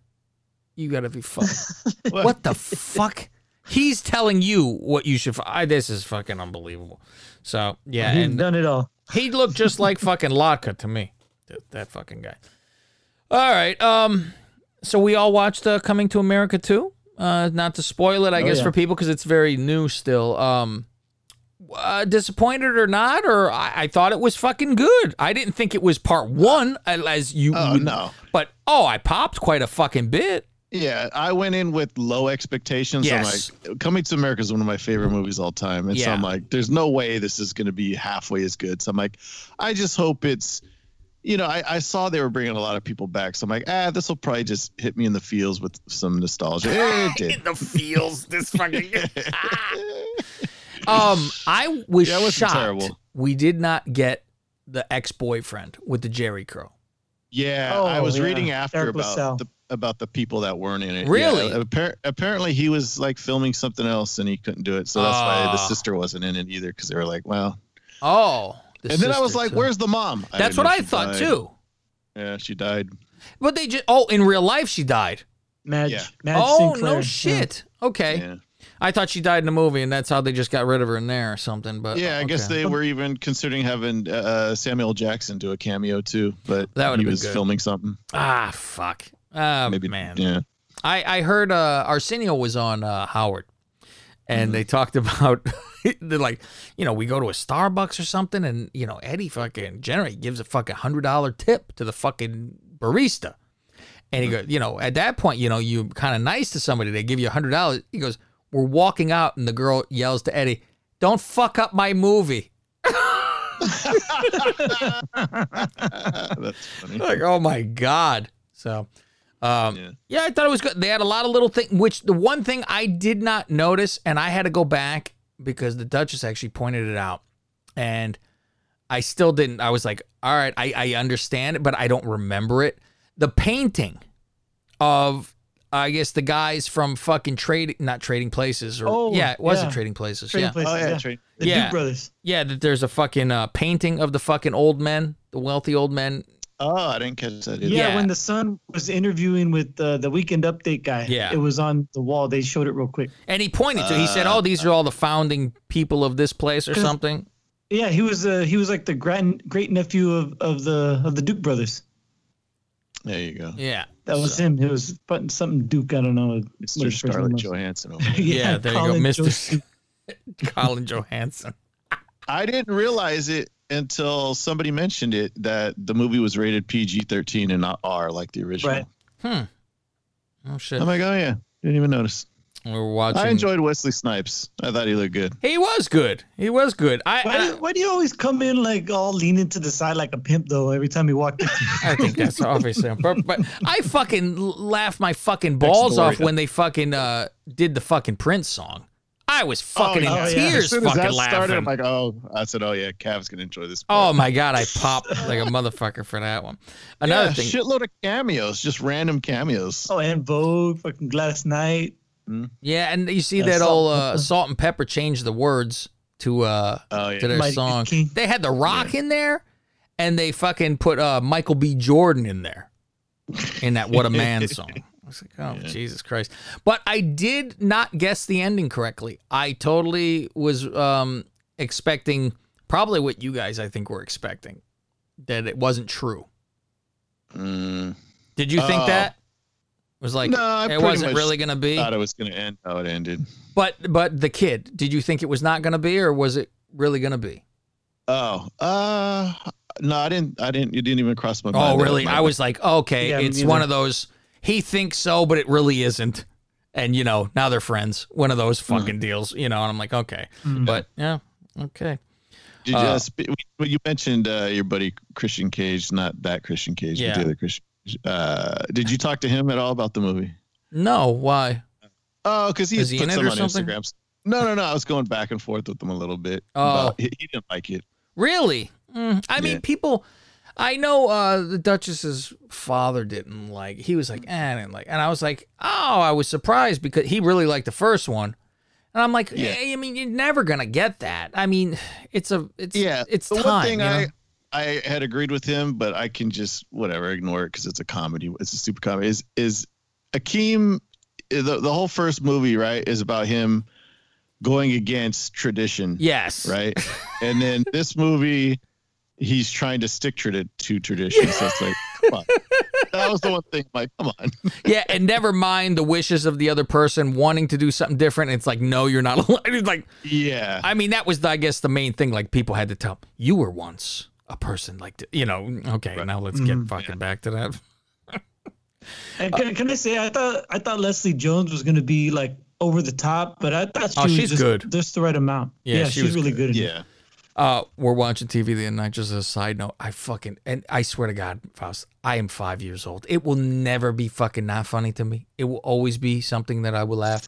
You gotta be fucking what the fuck? He's telling you what you should. I, this is fucking unbelievable. So yeah,
He's
and
done it all.
he looked just like fucking Latka to me. That, that fucking guy. All right. Um. So we all watched uh, Coming to America too. Uh, not to spoil it, I
Oh,
guess
yeah.
for people because it's very new still. Um. Uh, disappointed or not, or I, I thought it was fucking good. I didn't think it was part one, as you.
Oh,
would-
no.
But oh, I popped quite a fucking bit.
Yeah, I went in with low expectations.
Yes.
I'm like, Coming to America is one of my favorite movies all time, and so I'm like, there's no way this is going to be halfway as good. So I'm like, I just hope it's, you know, I, I saw they were bringing a lot of people back, so I'm like, ah, this will probably just hit me in the feels with some nostalgia. It did.
in the feels, this fucking. um, I was
Yeah, it wasn't
shocked.
terrible.
We did not get the ex-boyfriend with the Jheri curl.
Yeah,
Oh,
I was
yeah.
reading after
Eric LaSalle.
about the about the people that weren't in it.
Really?
Yeah, appar- apparently, he was like filming something else and he couldn't do it, so that's why the
Ah.
sister wasn't in it either. Because they were like, well.
Oh, the
and then I was like,
too.
"Where's the mom?" I
That's what I thought
died.
too.
Yeah, she died.
But they just oh, in real life she died.
Madge.
Yeah.
Madge
oh
Sinclair.
no
Yeah.
shit. Okay. I thought she died in the movie, and that's how they just got rid of her in there or something. But
Yeah, I guess they were even considering having uh, Samuel Jackson do a cameo too, but
That would've
he was
good.
filming something.
Ah, fuck. Uh,
Maybe
man.
Yeah.
I, I heard uh, Arsenio was on uh, Howard, and
Mm-hmm.
they talked about they're like, you know, we go to a Starbucks or something, and you know, Eddie fucking generate gives a fucking hundred dollar tip to the fucking barista, and he
Mm-hmm.
goes, you know, at that point, you know, you kind of nice to somebody, they give you a hundred dollars. He goes, we're walking out, and the girl yells to Eddie, "Don't fuck up my movie."
That's funny.
like, oh my god. So, um, yeah. I thought it was good. They had a lot of little things. Which the one thing I did not notice, and I had to go back because the Duchess actually pointed it out, and I still didn't. I was like, all right, I, I understand it, but I don't remember it. The painting of. I guess the guys from fucking trading, not trading places, or
Oh,
yeah, it was
yeah.
a trading places.
Trading
yeah.
Places,
Oh, yeah,
yeah.
Trade-
The
Yeah.
Duke brothers.
Yeah, that there's a fucking uh, painting of the fucking old men, the wealthy old men.
Oh, I didn't catch that. Either.
Yeah,
Yeah.
when the son was interviewing with uh, the Weekend Update guy,
Yeah.
it was on the wall. They showed it real quick.
And he pointed to, he said, "Oh, these are all the founding people of this place, or something."
Yeah, he was uh, he was like the grand great nephew of, of the of the Duke brothers.
There you go.
Yeah,
That was him. It was putting something Duke. I don't know.
Mr.
first
Scarlett. Johansson. Over there.
yeah. there you go, Mister Colin Johansson.
I didn't realize it until somebody mentioned it that the movie was rated PG-13 and not R like the original.
Right.
Hmm. Oh shit.
I'm like, oh yeah, didn't even notice.
we were watching.
I enjoyed Wesley Snipes. I thought he looked good.
He was good. He was good. I.
Why,
I,
do, why do you always come in like all leaning to the side like a pimp though? Every time you walk in.
I think that's obviously on purpose. But I fucking laughed my fucking balls off when they fucking uh, did the fucking Prince song. I was fucking
oh,
in
yeah. As
tears,
soon as
fucking
that
laughing.
started, I'm like, oh, I said, oh yeah, Cav's gonna enjoy this.
oh my god, I popped like a motherfucker for that one. Another
yeah,
thing,
shitload of cameos, just random cameos.
oh, En Vogue, fucking Gladys Knight.
yeah, and you see
Yeah,
that
Salt
old uh, Salt-N-Pepa changed the words to uh
Oh yeah.
to their
Mighty
song.
King.
They had the Rock in there, and they fucking put uh Michael B. Jordan in there in that "What a Man" song. I was like, oh Jesus Christ! But I did not guess the ending correctly. I totally was um expecting probably what you guys I think were expecting that it wasn't true.
Mm.
Did you think
Oh.
that? It was like
No,
it wasn't
much
really gonna be.
I thought it was gonna end how it ended.
But but the kid, did you think it was not gonna be, or was it really gonna be?
Oh, uh, no, I didn't. I didn't. You didn't even cross my mind.
Oh, really? I was like, okay,
Yeah,
it's one of those. He thinks so, but it really isn't. And you know, now they're friends. One of those
Hmm.
fucking deals, you know. And I'm like, okay,
Mm.
but yeah, okay.
Did you,
uh,
uh, sp- you mentioned uh, your buddy Christian Cage, not that Christian Cage,
Yeah.
but the other Christian. Uh, did you talk to him at all about the movie?
No, why?
Oh, because he
Is he
put
in
some on
something?
Instagram. No, no, no. I was going back and forth with him a little bit.
Oh.
about- he, he didn't like it.
Really? Mm, I mean, people. I know uh, the Duchess's father didn't like. He was like, eh, I didn't like. And I was like, oh, I was surprised because he really liked the first one. And I'm like,
Yeah.
eh, I mean, you're never gonna get that. I mean, it's a, it's,
Yeah,
it's
the
time.
one thing
you know?
I I had agreed with him, but I can just whatever ignore it because it's a comedy. It's a stupid comedy. Is is Akeem? The the whole first movie right is about him going against tradition.
yes,
Right, and then this movie, he's trying to stick to to tradition. So it's like, come on. That was the one thing. Like, come on.
yeah, and never mind the wishes of the other person wanting to do something different. It's like, no, you're not allowed. It's like,
Yeah.
I mean, that was, the, I guess, the main thing. Like, people had to tell you were once a person like, th- you know. Okay, now let's get
Mhm.
fucking back to that.
And can, can I say I thought I thought Leslie Jones was gonna be like over the top, but I thought she
Oh,
was
she's
just,
good.
just the right amount.
Yeah,
Yeah,
she
she's
was
really
good.
good. in it.
Yeah.
Uh, we're watching TV the other night. Just as a side note, I fucking and I swear to God, Faust, I am five years old. It will never be fucking not funny to me. It will always be something that I will laugh.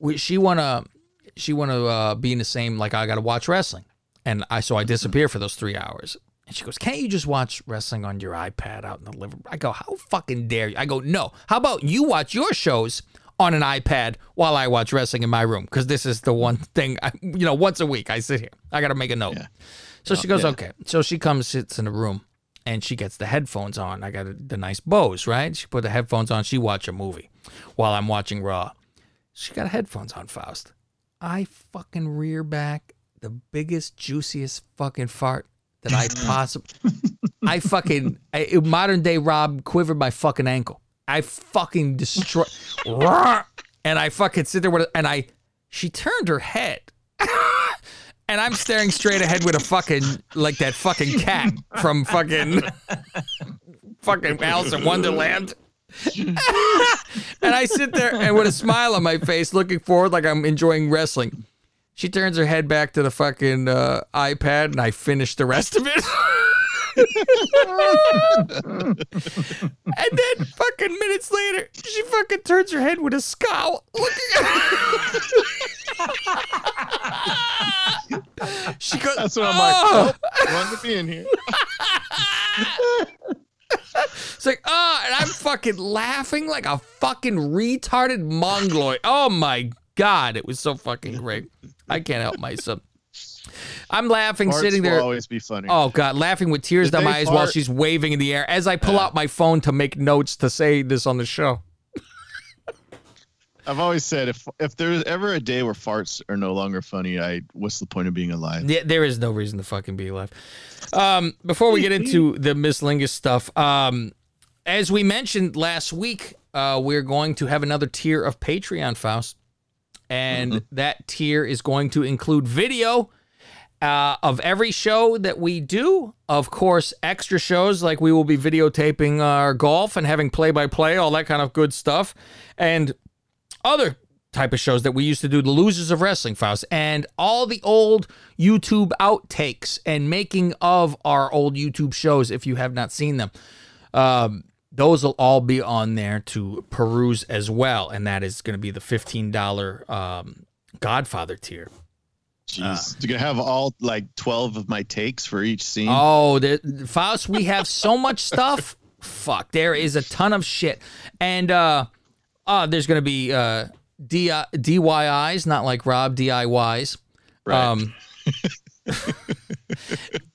We, she wanna, she wanna uh, be in the same like I gotta watch wrestling, and I so I disappear for those three hours. And she goes, "Can't you just watch wrestling on your iPad out in the living room?" I go, "How fucking dare you?" I go, "No. How about you watch your shows on an iPad while I watch wrestling in my room? Because this is the one thing, I, you know, once a week I sit here. I got to make a note." So she oh, goes,
yeah.
"Okay." So she comes, sits in the room, and she gets the headphones on. I got the nice Bose, right? She put the headphones on. She watch a movie while I'm watching Raw. she got headphones on, Faust. I fucking rear back the biggest, juiciest fucking fart that I possibly. I fucking I, modern day Rob quivered my fucking ankle. I fucking destroy, and I fucking sit there with, and I. She turned her head, and I'm staring straight ahead with a fucking like that fucking cat from fucking fucking Alice in Wonderland. and I sit there and with a smile on my face, looking forward like I'm enjoying wrestling. She turns her head back to the fucking uh, iPad, and I finish the rest of it. and then fucking minutes later, she fucking turns her head with a scowl, looking at She goes,
That's what I'm
"Oh."
like. Oh, oh wanted to be in here.
It's like, oh, and I'm fucking laughing like a fucking retarded mongoloid. Oh my god, it was so fucking great. I can't help myself. I'm laughing,
Farts
sitting
will
there.
always be funny.
Oh god, laughing with tears
Did
down
they
my eyes while she's waving in the air as I pull out my phone to make notes to say this on the show.
I've always said if if there's ever a day where farts are no longer funny, I what's the point of being alive?
Yeah, there is no reason to fucking be alive. Um, before we get into the Miss Lingus stuff, um, as we mentioned last week, uh, we're going to have another tier of Patreon, Faust, and that tier is going to include video uh, of every show that we do. Of course, extra shows like we will be videotaping our golf and having play-by-play, all that kind of good stuff, and other type of shows that we used to do, the losers of wrestling files, and all the old YouTube outtakes and making of our old YouTube shows if you have not seen them. Um, those will all be on there to peruse as well, and that is going to be the fifteen dollar um, Godfather tier.
Jeez, you're gonna have all like twelve of my takes for each scene.
Oh, the, Faust, we have so much stuff. Fuck, there is a ton of shit, and uh, uh there's gonna be uh D- DIYs, not like Rob DIYs. Um,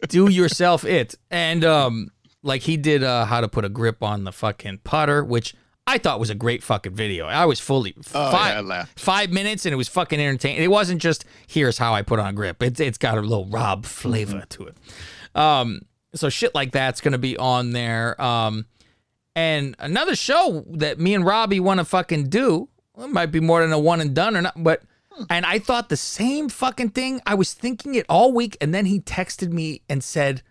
do yourself it, and um, like he did, uh, how to put a grip on the fucking putter, which. I thought was a great fucking video. I was fully
Oh,
five,
yeah,
five minutes and it was fucking entertaining. It wasn't just here's how I put on a grip. It's it's got a little Rob flavor
Mm-hmm.
to it. Um, so shit like that's gonna be on there. Um, and another show that me and Robbie want to fucking do. Well, might be more than a one and done or not, but. And I thought the same fucking thing. I was thinking it all week, and then he texted me and said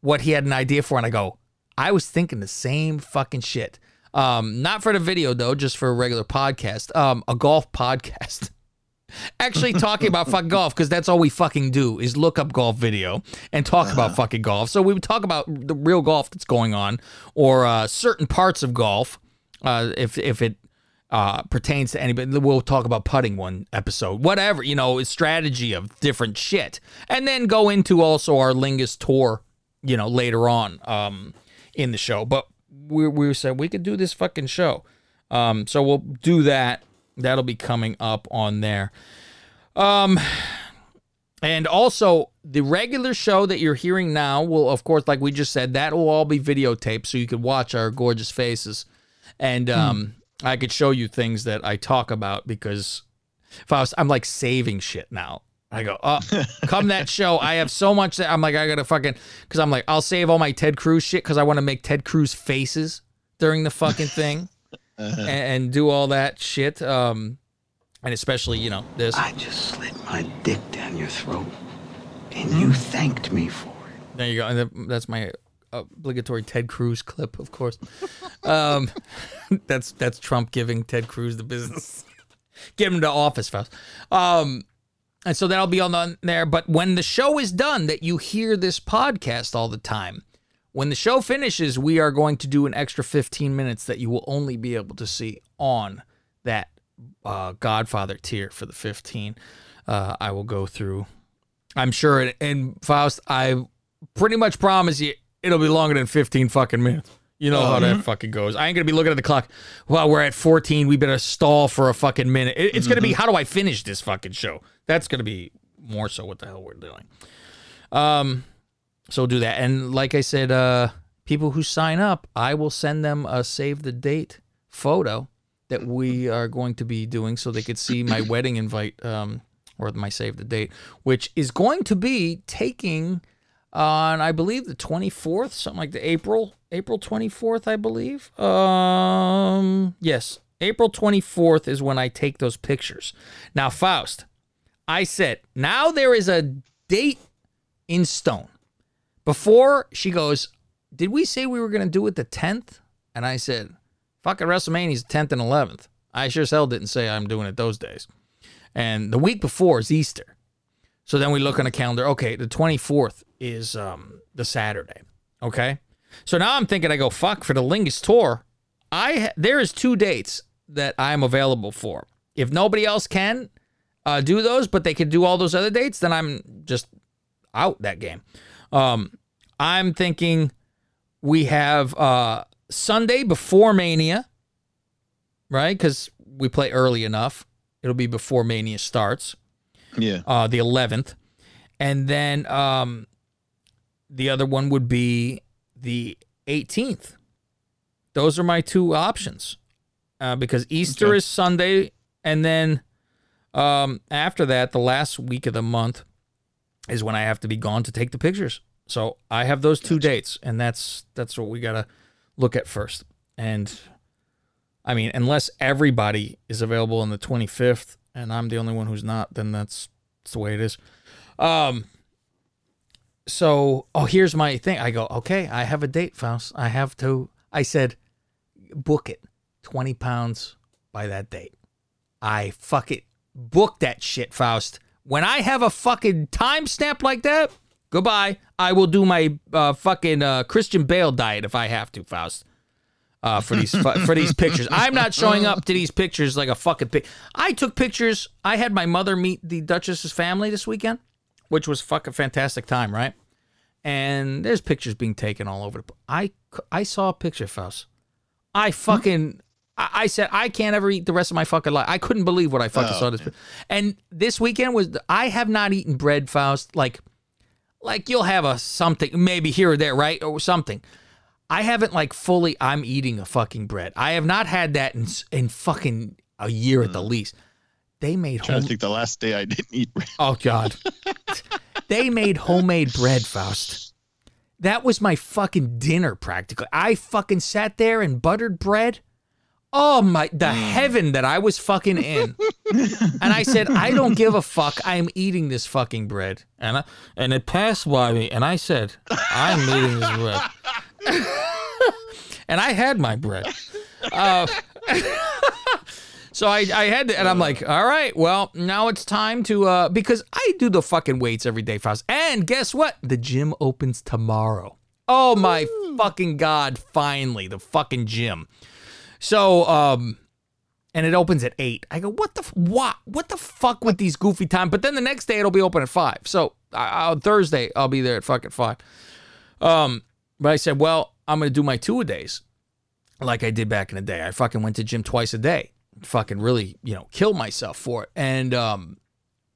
what he had an idea for, and I go, I was thinking the same fucking shit. Um, not for the video though, just for a regular podcast. Um, a golf podcast. Actually, talking about fucking golf because that's all we fucking do is look up golf video and talk about fucking golf. So we would talk about the real golf that's going on or uh, certain parts of golf. Uh, if if it uh, pertains to anybody, we'll talk about putting one episode, whatever you know, strategy of different shit, and then go into also our Lingus tour, you know, later on um, in the show. But we we said we could do this fucking show, um, so we'll do that. That'll be coming up on there. Um, and also the regular show that you're hearing now will, of course, like we just said, that will all be videotaped, so you can watch our gorgeous faces, and um, I could show you things that I talk about because if I was, I'm like saving shit now. I go, oh, come that show. I have so much that I'm like, I gotta fucking, because I'm like, I'll save all my Ted Cruz shit because I want to make Ted Cruz faces during the fucking thing and, and do all that shit. Um, and especially, you know, this.
I just slid my dick down your throat, and you thanked me for it.
There you go. And that's my obligatory Ted Cruz clip, of course. Um, that's that's Trump giving Ted Cruz the business. Get him to office fast. Um, and so that'll be on the, there. But when the show is done, that you hear this podcast all the time. When the show finishes, we are going to do an extra 15 minutes that you will only be able to see on that uh, Godfather tier for the 15. Uh, I will go through. I'm sure, and Faust, I pretty much promise you it'll be longer than 15 fucking minutes. You know how that fucking goes. I ain't gonna be looking at the clock. Well, we're at 14. We better stall for a fucking minute. It- it's gonna be how do I finish this fucking show? That's gonna be more so what the hell we're doing. Um, so do that. And like I said, uh, people who sign up, I will send them a save the date photo that we are going to be doing so they could see my wedding invite um, or my save the date, which is going to be taking on, I believe, the 24th, something like the April, April 24th, I believe. Um, yes, April 24th is when I take those pictures. Now, Faust, I said, now there is a date in stone. Before she goes, did we say we were going to do it the 10th? And I said, fucking WrestleMania's 10th and 11th. I sure as hell didn't say I'm doing it those days. And the week before is Easter. So then we look on the calendar. Okay, the 24th is um, the Saturday. Okay. So now I'm thinking, I go, fuck, for the Lingus tour, I ha- there is two dates that I'm available for. If nobody else can uh, do those, but they can do all those other dates, then I'm just out that game. Um, I'm thinking we have uh, Sunday before Mania, right? Because we play early enough. It'll be before Mania starts.
Yeah.
Uh, the 11th. And then um, the other one would be the 18th. Those are my two options uh, because Easter
Okay.
is Sunday. And then um, after that, the last week of the month is when I have to be gone to take the pictures. So I have those two dates, and that's that's what we gotta look at first. And I mean, unless everybody is available on the 25th, and I'm the only one who's not, then that's, that's the way it is. Um. So, oh, here's my thing. I go, okay, I have a date, Faust. I have to. I said, book it, 20 pounds by that date. I fuck it, book that shit, Faust. When I have a fucking timestamp like that, goodbye. I will do my uh, fucking uh, Christian Bale diet if I have to, Faust. Uh, for these for these pictures, I'm not showing up to these pictures like a fucking pic. I took pictures. I had my mother meet the Duchess's family this weekend, which was fucking fantastic time, right? And there's pictures being taken all over the. I I saw a picture, Faust. I fucking. I I said I can't ever eat the rest of my fucking life. I couldn't believe what I fucking
Oh,
saw this. And this weekend was I have not eaten bread, Faust. Like, like you'll have a something maybe here or there, right, or something. I haven't like fully. I'm eating a fucking bread. I have not had that in in fucking a year at the mm. least. They made home.
to think the last day I didn't eat bread.
Oh God. they made homemade bread, Faust. That was my fucking dinner practically. I fucking sat there and buttered bread. Oh my the mm. heaven that I was fucking in. and I said, I don't give a fuck. I'm eating this fucking bread. And I, and it passed by me and I said, I'm eating this bread. and I had my bread. Uh, so I, I had to, and I'm like, all right, well, now it's time to, uh, because I do the fucking weights every day, Faust. And guess what? The gym opens tomorrow. Oh my fucking God, finally, the fucking gym. So, um, and it opens at eight. I go, what the what? What the fuck with these goofy time? But then the next day it'll be open at five. So uh, on Thursday I'll be there at fucking five. Um, but I said, well, I'm gonna do my two a days, like I did back in the day. I fucking went to gym twice a day. Fucking really, you know, kill myself for it. And um,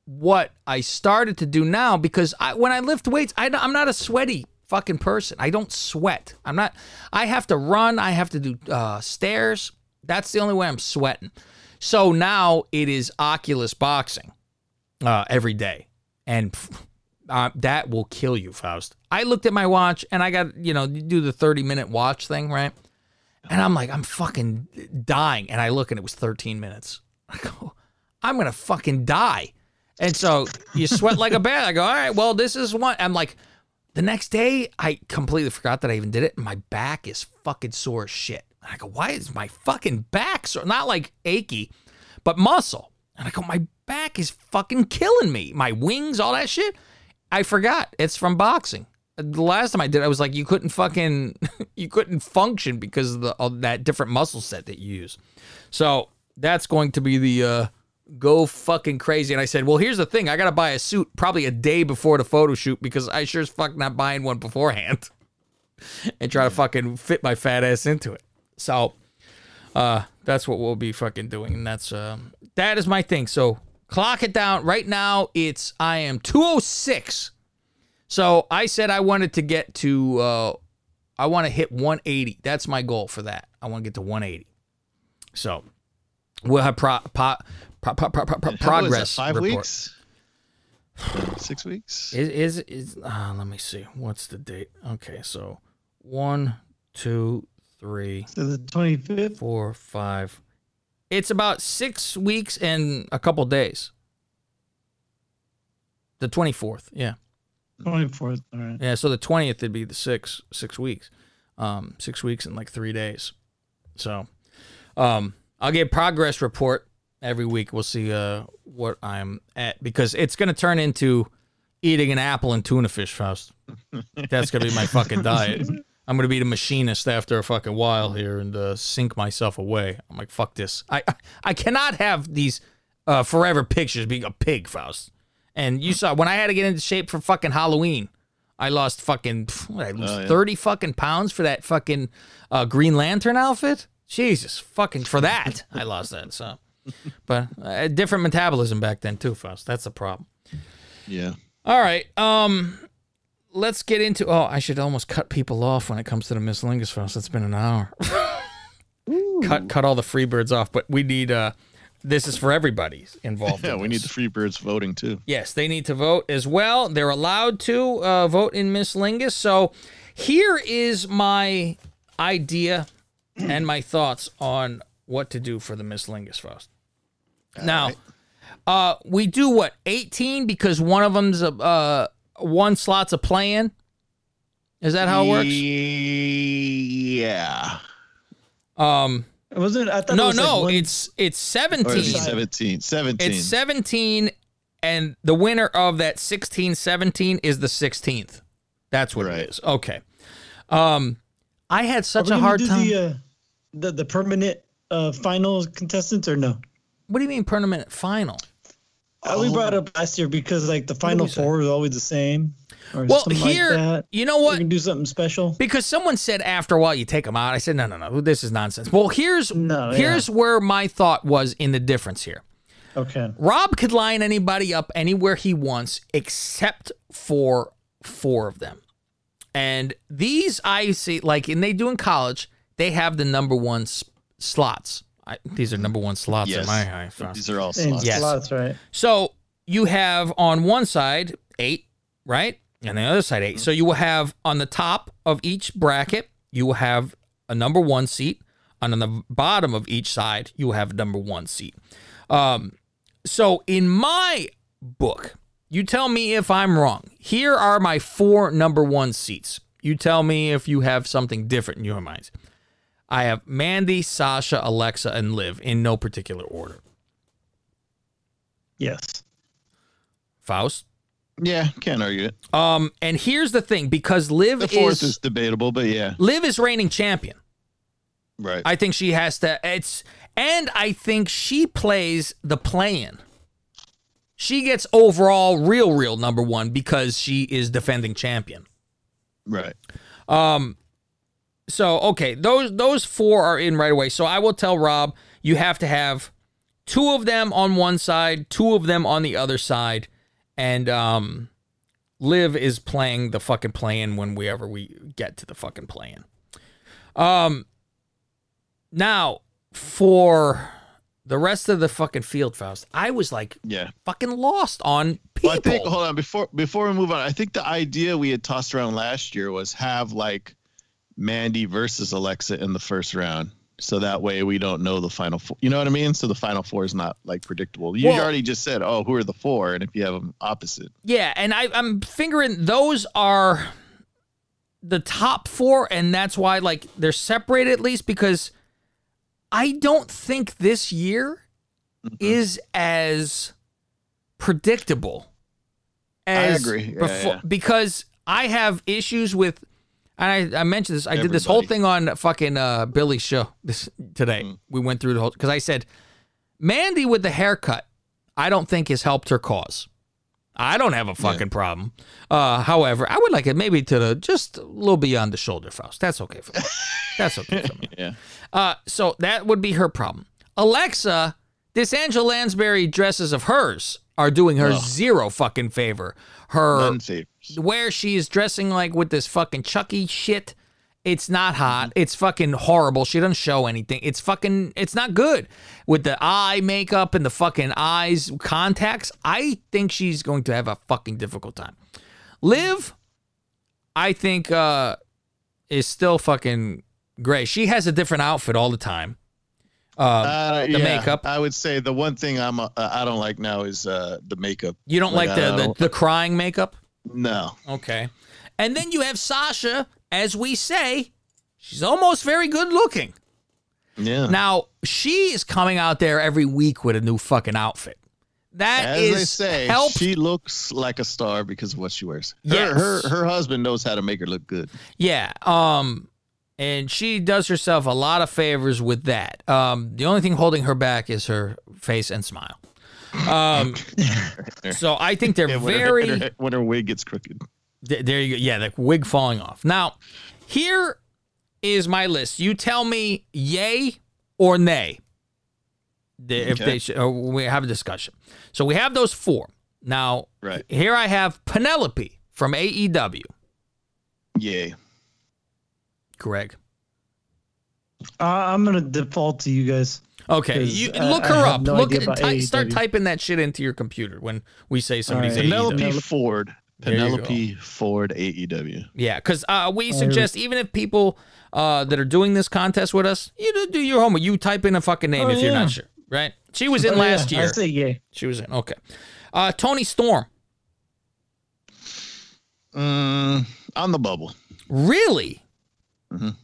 what I started to do now because I when I lift weights, I, I'm not a sweaty fucking person. I don't sweat. I'm not. I have to run. I have to do uh, stairs. That's the only way I'm sweating. So now it is Oculus boxing uh, every day, and pff, uh, that will kill you, Faust. I looked at my watch and I got you know do the 30 minute watch thing, right? And I'm like, I'm fucking dying. And I look and it was 13 minutes. I go, I'm gonna fucking die. And so you sweat like a bear. I go, all right, well, this is one. I'm like, the next day, I completely forgot that I even did it. My back is fucking sore as shit. And I go, why is my fucking back sore? Not like achy, but muscle. And I go, my back is fucking killing me. My wings, all that shit. I forgot. It's from boxing. The last time I did, I was like, you couldn't fucking, you couldn't function because of, the, of that different muscle set that you use. So that's going to be the uh, go fucking crazy. And I said, well, here's the thing. I got to buy a suit probably a day before the photo shoot because I sure as fuck not buying one beforehand and try to fucking fit my fat ass into it. So uh, that's what we'll be fucking doing. And that's, um, that is my thing. So clock it down. Right now, it's, I am 206. So I said I wanted to get to, uh, I want to hit 180. That's my goal for that. I want to get to 180. So we'll have pro, pro, pro, progress
five
report.
weeks? Six weeks?
Is is is? Uh, let me see. What's the date? Okay, so one, two, three,
So the 25th.
four, five. It's about six weeks and a couple days. The twenty fourth, yeah,
24th. All right.
yeah. So the twentieth would be the six six weeks, um, six weeks and like three days. So, um, I'll get progress report every week. We'll see uh what I'm at because it's gonna turn into eating an apple and tuna fish Faust. That's gonna be my fucking diet. I'm gonna be the machinist after a fucking while here and uh, sink myself away. I'm like, fuck this. I I, I cannot have these uh, forever pictures being a pig, Faust. And you saw when I had to get into shape for fucking Halloween, I lost fucking what, I lose
Oh, yeah.
thirty fucking pounds for that fucking uh, Green Lantern outfit. Jesus, fucking for that I lost that. So, but uh, different metabolism back then too, Faust. That's the problem.
Yeah.
All right. Um, let's get into. Oh, I should almost cut people off when it comes to the Miss Lingus Faust. It's been an hour. cut cut all the free birds off, but we need. Uh, this is for everybody involved.
Yeah,
in
we need the free birds voting too.
Yes, they need to vote as well. They're allowed to uh, vote in Miss Lingus. So here is my idea and my thoughts on what to do for the Miss Lingus Faust. now, uh, we do what 18 because one of them's a uh, one slot's a play-in. Is that how it works?
Yeah.
Um,
Wasn't I thought it
no,
was like
no,
one-
it's it's 17.
Or it 17? 17.
It's 17, and the winner of that 16 17 is the 16th. That's what it is. Okay. Um, I had
Are
such
we
a
gonna
hard
do
time.
The, uh, the the permanent uh, final contestants or no?
what do you mean permanent final?
Uh, we brought it up last year because like the final four is always the same. Or
Well, here,
like that.
you know what?
We can do something special.
Because someone said after a while you take them out. I said no, no, no. This is nonsense. Well, here's
No,
here's where my thought was in the difference here.
Okay.
Rob could line anybody up anywhere he wants except for four of them. And these I see, like, and they do in college, they have the number one s- slots. I, these are number one slots
Yes.
in my eye. Faust.
These are all
Same
slots.
Yes.
slots, right?
So you have on one side eight, right? And the other side eight. So you will have on the top of each bracket, you will have a number one seat. And on the bottom of each side, you will have a number one seat. Um, so in my book, you tell me if I'm wrong. Here are my four number one seats. You tell me if you have something different in your minds. I have Mandy, Sasha, Alexa, and Liv in no particular order.
Yes.
Faust.
Yeah, can't argue it.
Um, and here's the thing, because Liv
The fourth
is,
is debatable, but yeah.
Liv is reigning champion.
Right.
I think she has to. It's and I think she plays the play-in. She gets overall real, real number one because she is defending champion.
right.
Um, so okay, those those four are in right away. So I will tell Rob you have to have two of them on one side, two of them on the other side, and um, Liv is playing the fucking play-in when we ever we get to the fucking play-in. Um, now for the rest of the fucking field, Faust, I was like
Yeah.
fucking lost on people.
Well, I think hold on before before we move on. I think the idea we had tossed around last year was have like Mandy versus Alexa in the first round, so that way we don't know the final four. You know what I mean? So the final four is not like predictable. You
Well-
already just said, oh, who are the four, and if you have them opposite,
Yeah, and I, I'm figuring those are the top four, and that's why like they're separated at least because I don't think this year
Mm-hmm.
is as predictable. As I
agree. Yeah,
before,
yeah.
because I have issues with. And I, I mentioned this. I did this whole thing on fucking uh, Billy's show this today.
Mm.
We went through the whole because I said Mandy with the haircut. I don't think has helped her cause. I don't have a fucking problem. Uh, however, I would like it maybe to the just a little beyond the shoulder, Faust. That's okay for me. That's okay for me.
yeah.
Uh, so that would be her problem. Alexa, this Angela Lansbury dresses of hers are doing her
Ugh.
zero fucking favor. Her where she is dressing like with this fucking Chucky shit It's not hot. It's fucking horrible. She doesn't show anything. It's fucking. It's not good with the eye makeup and the fucking eyes contacts. I think she's going to have a fucking difficult time. Liv, I think, uh, is still fucking great. She has a different outfit all the time. Uh,
Uh,
the
yeah,
makeup.
I would say the one thing I'm uh, I don't like now is uh, the makeup.
You don't like,
I
the, the
don't-
the crying makeup?
no.
Okay. And then you have Sasha, as we say, she's almost very good looking.
Yeah.
Now, she is coming out there every week with a new fucking outfit. That
As
is
say,
help.
she looks like a star because of what she wears. Her,
Yes.
her her husband knows how to make her look good.
Yeah. Um and she does herself a lot of favors with that. Um the only thing holding her back is her face and smile. Um so I think they're
Yeah, when her-
very
when her, when her wig gets crooked.
Th- There you go. Yeah, the wig falling off. Now, here is my list. You tell me yay or nay. The- If
Okay.
they sh- or we have a discussion. So we have those four. Now,
Right.
here I have Penelope from AEW.
Yay.
Greg.
Uh, I'm gonna default to you guys.
Okay, you
I-
look her
have
up.
no
look
idea
at ty- start typing that shit into your computer when we say somebody's
right.
AEW.
Penelope Ford.
There you go.
Penelope Ford AEW.
Yeah, because uh, we suggest even if people uh, that are doing this contest with us, you do, do your homework. You type in a fucking name
Oh,
if you're not sure, right? She was in
Oh, yeah,
last
I
year.
say yay.
She was in. Okay. Uh, Toni Storm.
Mm, on the bubble.
Really?
Mhm.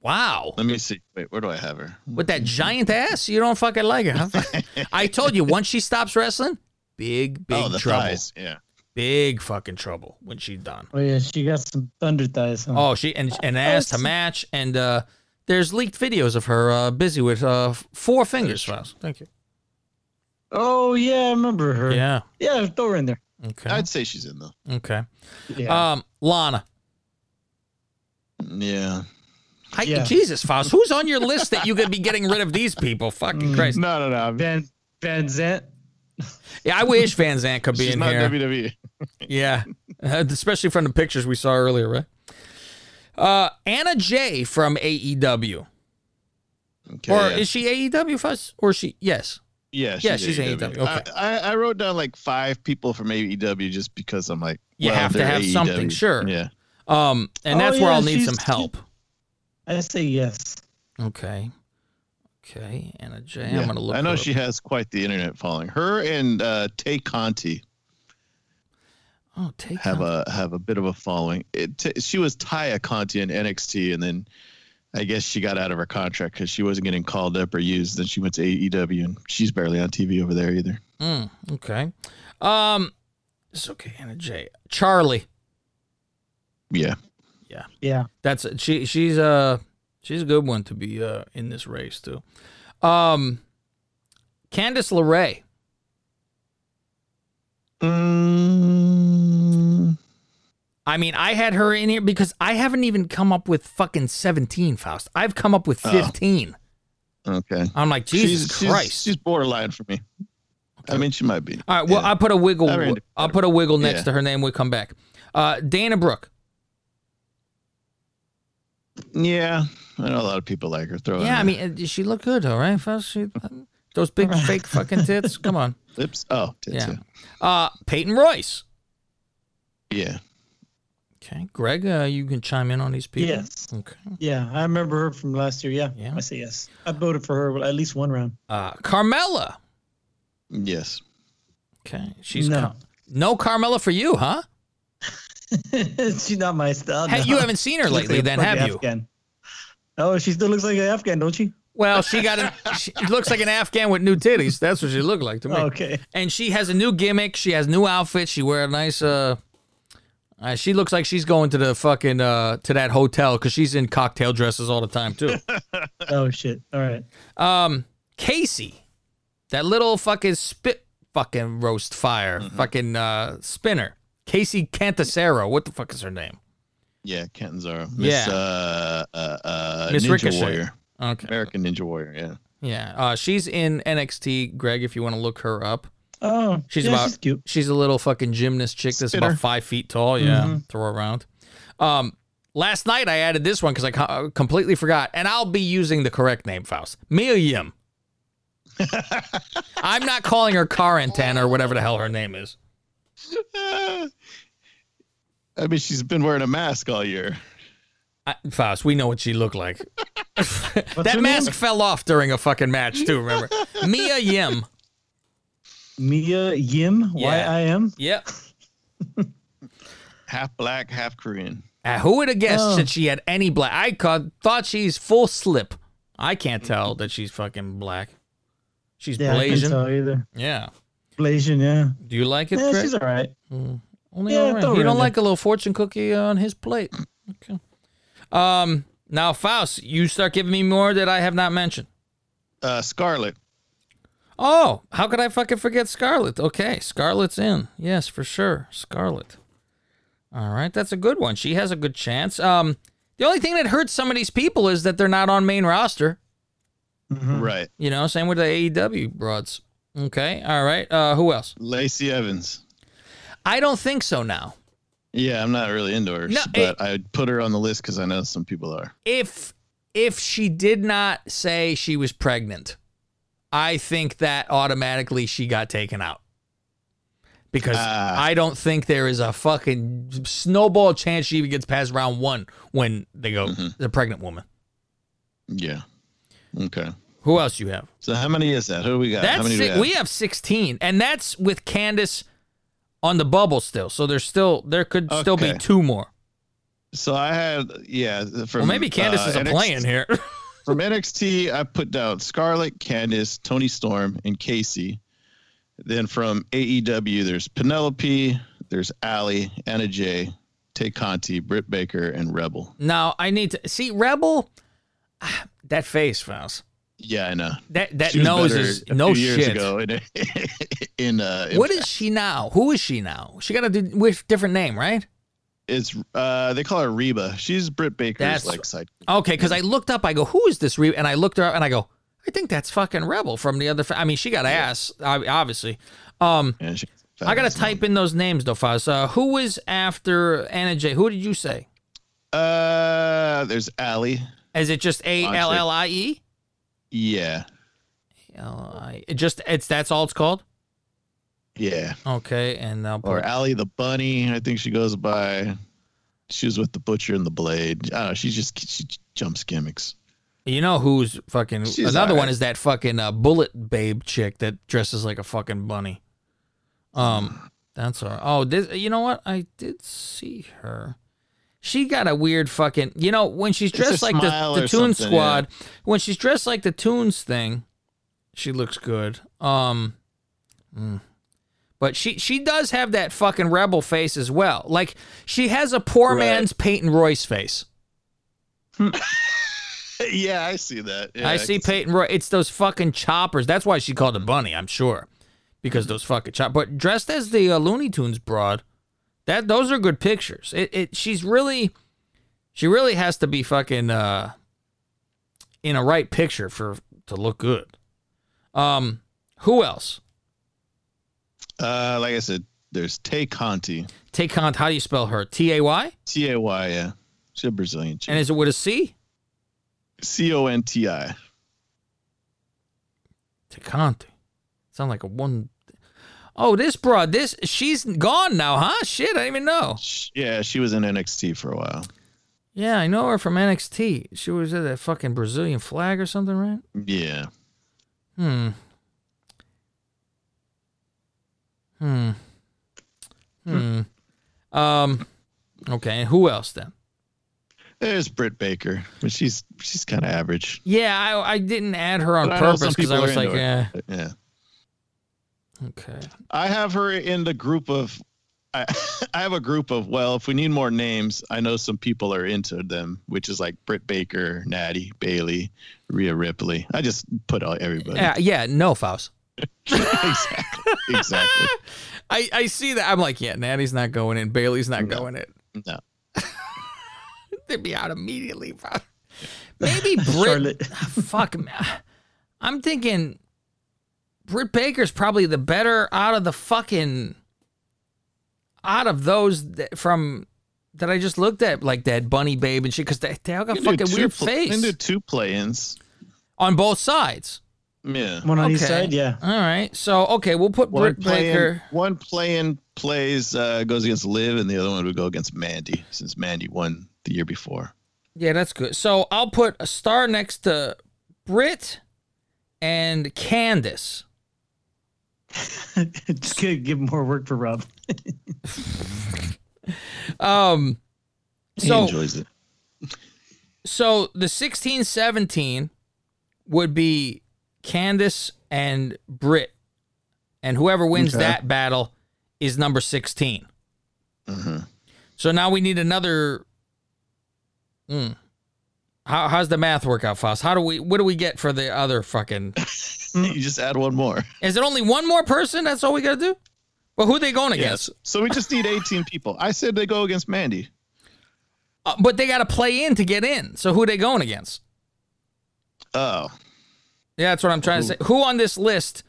Wow.
Let me see. Wait, where do I have her?
With that giant ass, you don't fucking like her. Huh? I told you once she stops wrestling, big, big
oh, the
trouble.
thighs. Yeah.
Big fucking trouble when she's done.
Oh yeah, she got some thunder thighs. Huh?
Oh, she and an ass to match, and uh, there's leaked videos of her uh, busy with uh, four fingers. Faust. Thank you.
Oh yeah, I remember her.
Yeah.
Yeah, throw her in there.
Okay.
I'd say she's in though.
Okay.
Yeah.
Um, Lana.
Yeah.
Hi,
Yeah.
Jesus, Faust. Who's on your list that you could be getting rid of these people? Fucking Christ.
No, no, no.
Van Van Zant.
Yeah, I wish Van Zant could be
She's
in
not
here.
WWE.
Yeah, Uh, especially from the pictures we saw earlier, right? Uh, Anna Jay from AEW.
Okay,
or is she AEW Faust? Or is she? Yes.
Yeah,
Yeah, she's AEW. Okay.
I, I, I wrote down like five people from AEW just because I'm like,
You
well,
have to
they're
have something, sure.
Yeah.
Um, and
Oh,
that's where I'll need some help.
I say yes.
Okay. Okay, Anna Jay.
Yeah.
am gonna look.
I know
her
she
up.
has quite the internet following. Her and uh, Tay Conti
Oh, take
have a have a bit of a following. It t- she was Taya Conti in NXT, and then I guess she got out of her contract because she wasn't getting called up or used. Then she went to AEW, and she's barely on TV over there either.
Mm, okay. Um, it's okay. Anna Jay. Charlie.
Yeah.
Yeah.
Yeah.
That's she. She's uh she's a good one to be uh in this race too. Um, Candice LeRae.
Mm,
I mean, I had her in here because I haven't even come up with fucking seventeen, Faust. I've come up with
Oh.
fifteen.
okay.
I'm like Jesus
she's, she's-
Christ.
She's, borderline for me. I mean, she might be.
All right. Well,
Yeah.
I put a wiggle.
I mean,
I'll put a wiggle next
yeah.
to her name. We come back. Uh, Dana Brooke.
Yeah, I know a lot of people like her. Throw
Yeah, I mean, uh, does she look good, all right? Faust? She, those big fake fucking tits. Come on.
lips. Oh, tits,
Yeah.
yeah.
Uh, Peyton Royce.
Yeah.
Okay, Greg, uh, you can chime in on these people.
Yes.
Okay.
Yeah, I remember her from last year. Yeah.
Yeah.
I say yes. I voted for her at least one round.
Uh, Carmella.
Yes.
Okay, she's
No.
Car- no Carmella for you, huh?
She's not my style.
Hey,
no.
you haven't seen her lately,
like
then, have you?
Oh, she still looks like an Afghan, don't she?
Well, she got an. She looks like an Afghan with new titties. That's what she looked like to me.
Okay.
And she has a new gimmick. She has new outfits. She wear a nice. uh uh, she looks like she's going to the fucking uh to that hotel because she's in cocktail dresses all the time too.
Oh shit. All right.
Um, Casey, that little fucking spit fucking roast fire,
Mm-hmm.
fucking uh, spinner. Kacy Catanzaro. What the fuck is her name?
Yeah, Kenton Zara. Miss,
Yeah.
uh, uh, uh,
Miss
Ninja
Ricochet.
Warrior.
Okay.
American Ninja Warrior, yeah.
Yeah. Uh, she's in NXT. Greg, if you want to look her up.
Oh,
She's
yeah,
about
she's cute.
she's a little fucking gymnast chick that's
Spinner.
about five feet tall. Yeah,
Mhm.
throw her around. Um, Last night I added this one because I co- completely forgot, and I'll be using the correct name, Faust. Mia Yim. I'm not calling her car antenna or whatever the hell her name is.
I mean, she's been wearing a mask all year.
I, Faust, we know what she looked like. that mask
name?
fell off during a fucking match too. Remember, Mia Yim.
Mia Yim,
Yeah.
Y I M.
Yep.
Half black, half Korean.
Uh, who would have guessed
Oh.
that she had any black? I ca- thought she's full slip. I can't tell that she's fucking black. She's
Yeah, I can't tell either.
Yeah.
Blasian, yeah.
Do you like it,
Yeah,
Greg?
she's all right.
Only
Yeah,
all right.
throw her
You
in
don't
there.
like a little fortune cookie on his plate. Okay. Um. Now, Faust, you start giving me more that I have not mentioned.
Uh, Scarlett.
Oh, how could I fucking forget Scarlett? Okay, Scarlett's in. Yes, for sure. Scarlett. All right, that's a good one. She has a good chance. Um, the only thing that hurts some of these people is that they're not on main roster.
Right.
You know, same with the AEW broads. Okay, all right. Uh, who else?
Lacey Evans.
I don't think so now.
Yeah, I'm not really into her,
No,
but I put her on the list because I know some people are.
if if she did not say she was pregnant, I think that automatically she got taken out. Because
Ah.
I don't think there is a fucking snowball chance she even gets past round one when they go the pregnant woman.
Yeah. Okay.
Who else you have?
So how many is that? Who do we got? how
That's
many do
si-
we have?
we have sixteen, and that's with Candace on the bubble still. So there's still there could still be two more.
So I had yeah. From,
Well, maybe Candace
uh,
isn't
NXT
playing here.
from NXT, I put down Scarlett, Candice, Toni Storm, and Casey. Then from AEW, there's Penelope, there's Allie, Anna Jay, Tay Conti, Britt Baker, and Rebel.
now I need to see Rebel. That face, Faust.
Yeah, I know.
That that nose is no shit.
ago in, in uh,
What is she now? Who is she now? She got a different name, right?
It's uh, they call her Reba. She's Britt Baker's
That's-
like side.
Okay, because I looked up. I go, who is this? Reba? And I looked her up, and I go, I think that's fucking Rebel from the other. Fa- I mean, she got ass, ob- obviously. Um,
Yeah,
I gotta type in those names though, Faz. Uh, who is after Anna Jay? Who did you say?
Uh, there's Allie.
Is it just A L L I E?
Yeah,
L I. It just it's that's all it's called.
yeah.
Okay, and I'll
Or
put
Allie the Bunny. I think she goes by. She was with the Butcher and the Blade. I don't know. She's just she jumps gimmicks.
You know who's fucking
She's
another one is that fucking uh, bullet babe chick that dresses like a fucking bunny. Um, that's her. Oh, this. You know what? I did see her. She got a weird fucking. You know when she's dressed like the, the Toon Squad. When she's dressed like the Toons thing, she looks good. Um, mm. but she she does have that fucking rebel face as well. Like she has a poor
Right.
man's Peyton Royce face.
yeah, I see that. Yeah,
I see
can
Peyton Royce. It's those fucking choppers. That's why she called it Bunny, I'm sure, because those fucking chop. But dressed as the uh, Looney Tunes broad, that those are good pictures. It, it she's really, she really has to be fucking uh, in a right picture for to look good. Um, who else?
Uh, like I said, there's Tay Conti.
Tay Conti, How do you spell her? T A Y.
T A Y. Yeah, she's a Brazilian chick.
And is it with a C?
C O N T I.
Tecante. Sound like a one. Oh, this broad. This she's gone now, huh? Shit, I didn't even know.
Yeah, she was in NXT for a while.
Yeah, I know her from NXT. She was at that fucking Brazilian flag or something, right?
Yeah.
Hmm. Hmm. Hmm. Um. Okay. Who else then?
There's Britt Baker, but she's she's kind of average.
Yeah, I I didn't add her on
But I
purpose because I
are
was like, eh.
Yeah.
Okay.
I have her in the group of. I, I have a group of well, if we need more names, I know some people are into them, which is like Britt Baker, Natty, Bayley, Rhea Ripley. I just put all everybody.
Yeah. Yeah. No, Faust.
exactly. Exactly.
I I see that. I'm like, yeah, Natty's not going in. Bayley's not going in.
No.
They'd be out immediately. Faust. Maybe Britt. Ah, fuck. man. I'm thinking Britt Baker's probably the better out of the fucking out of those that, from that I just looked at, like that bunny babe and shit, because they, they all got
You
fucking
two
weird
pl-
face
You can do two play-ins.
on both sides.
Yeah.
One on each side, yeah.
All right. So okay, we'll put
One
Britt
play-in,
Baker.
one play-in plays uh, goes against Liv, and the other one would go against Mandy, since Mandy won the year before.
Yeah, that's good. So I'll put a star next to Britt and Candace.
Just gonna give more work for Rob.
Um,
He enjoys it.
so the sixteen seventeen would be Candace and Britt. And whoever wins
Okay.
that battle is number 16.
Mm-hmm.
So now we need another. Hmm. How, how's the math work out, Faust? How do we? What do we get for the other fucking?
you just add one more.
Is it only one more person? That's all we gotta do. Well, who are they going against?
Yes. So we just need 18 people. I said they go against Mandy.
Uh, but they gotta play in to get in. So who are they going against?
Oh.
Yeah, that's what I'm trying to say. Who on this list?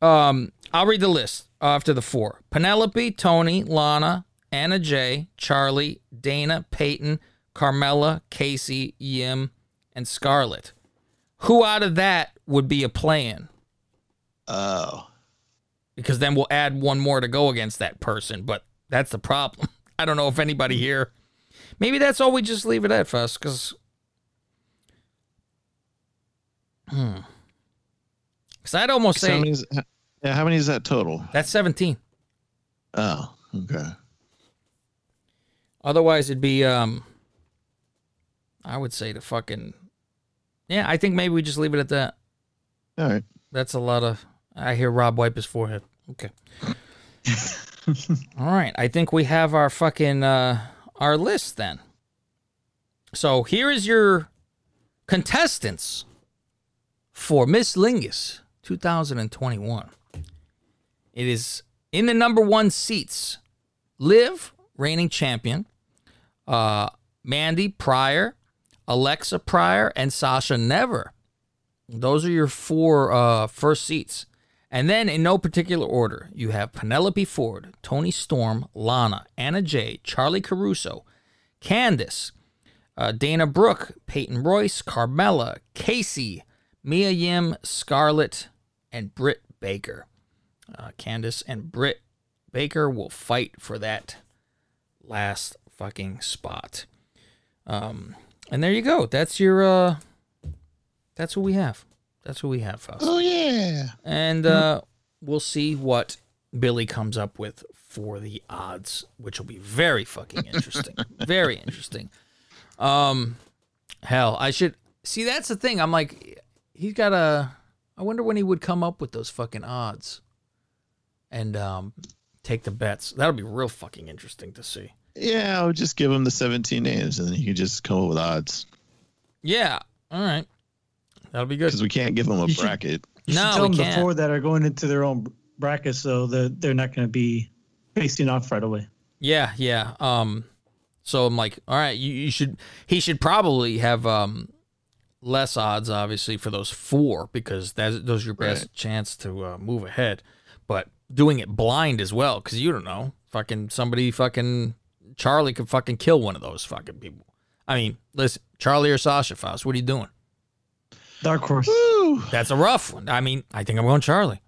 Um, I'll read the list after the four: Penelope, Toni, Lana, Anna Jay, Charlie, Dana, Peyton, Carmella, Casey, Yim, and Scarlett. Who out of that would be a play-in?
Oh.
Because then we'll add one more to go against that person. But that's the problem. I don't know if anybody here. Maybe that's all we just leave it at first. Because. Hmm. Because I'd almost
So how
say
many is, yeah, how many is that total?
that's 17.
Oh, okay.
Otherwise, it'd be um. I would say the fucking. Yeah, I think maybe we just leave it at that.
All right.
That's a lot of. I hear Rob wipe his forehead. Okay. All right. I think we have our fucking uh our list then. So here is your contestants for Miss Lingus 2021. It is in the number one seats. Liv, reigning champion. Uh, Mandy Pryor, Alexa Pryor, and Sasha Never. Those are your four uh, first seats. And then, in no particular order, you have Penelope Ford, Toni Storm, Lana, Anna Jay, Charlie Caruso, Candace, uh, Dana Brooke, Peyton Royce, Carmella, Casey, Mia Yim, Scarlett, and Britt Baker. Uh, Candace and Britt Baker will fight for that last fucking spot. Um, and there you go. That's your. Uh, that's what we have. That's what we have, Faust.
Oh yeah.
And uh, we'll see what Billy comes up with for the odds, which will be very fucking interesting. very interesting. Um, hell, I should see. That's the thing. I'm like, he's got a. I wonder when he would come up with those fucking odds, and um, take the bets. That'll be real fucking interesting to see.
Yeah, I would just give him the 17 names, and then he could just come up with odds.
Yeah. All right. That'll be good.
Because we can't give them a
You should-
bracket.
You should
No,
tell
we
them the
can't.
four that are going into their own brackets, so that they're not going to be facing off right away.
Yeah, yeah. Um, so I'm like, all right, you, you should. He should probably have um less odds, obviously, for those four because that's those are your best
Right.
chance to uh, move ahead. But doing it blind as well, because you don't know. Fucking somebody, fucking Charlie could fucking kill one of those fucking people. I mean, listen, Charlie or Sasha Faust, what are you doing?
Dark horse.
That's a rough one. I mean, I think I'm going Charlie.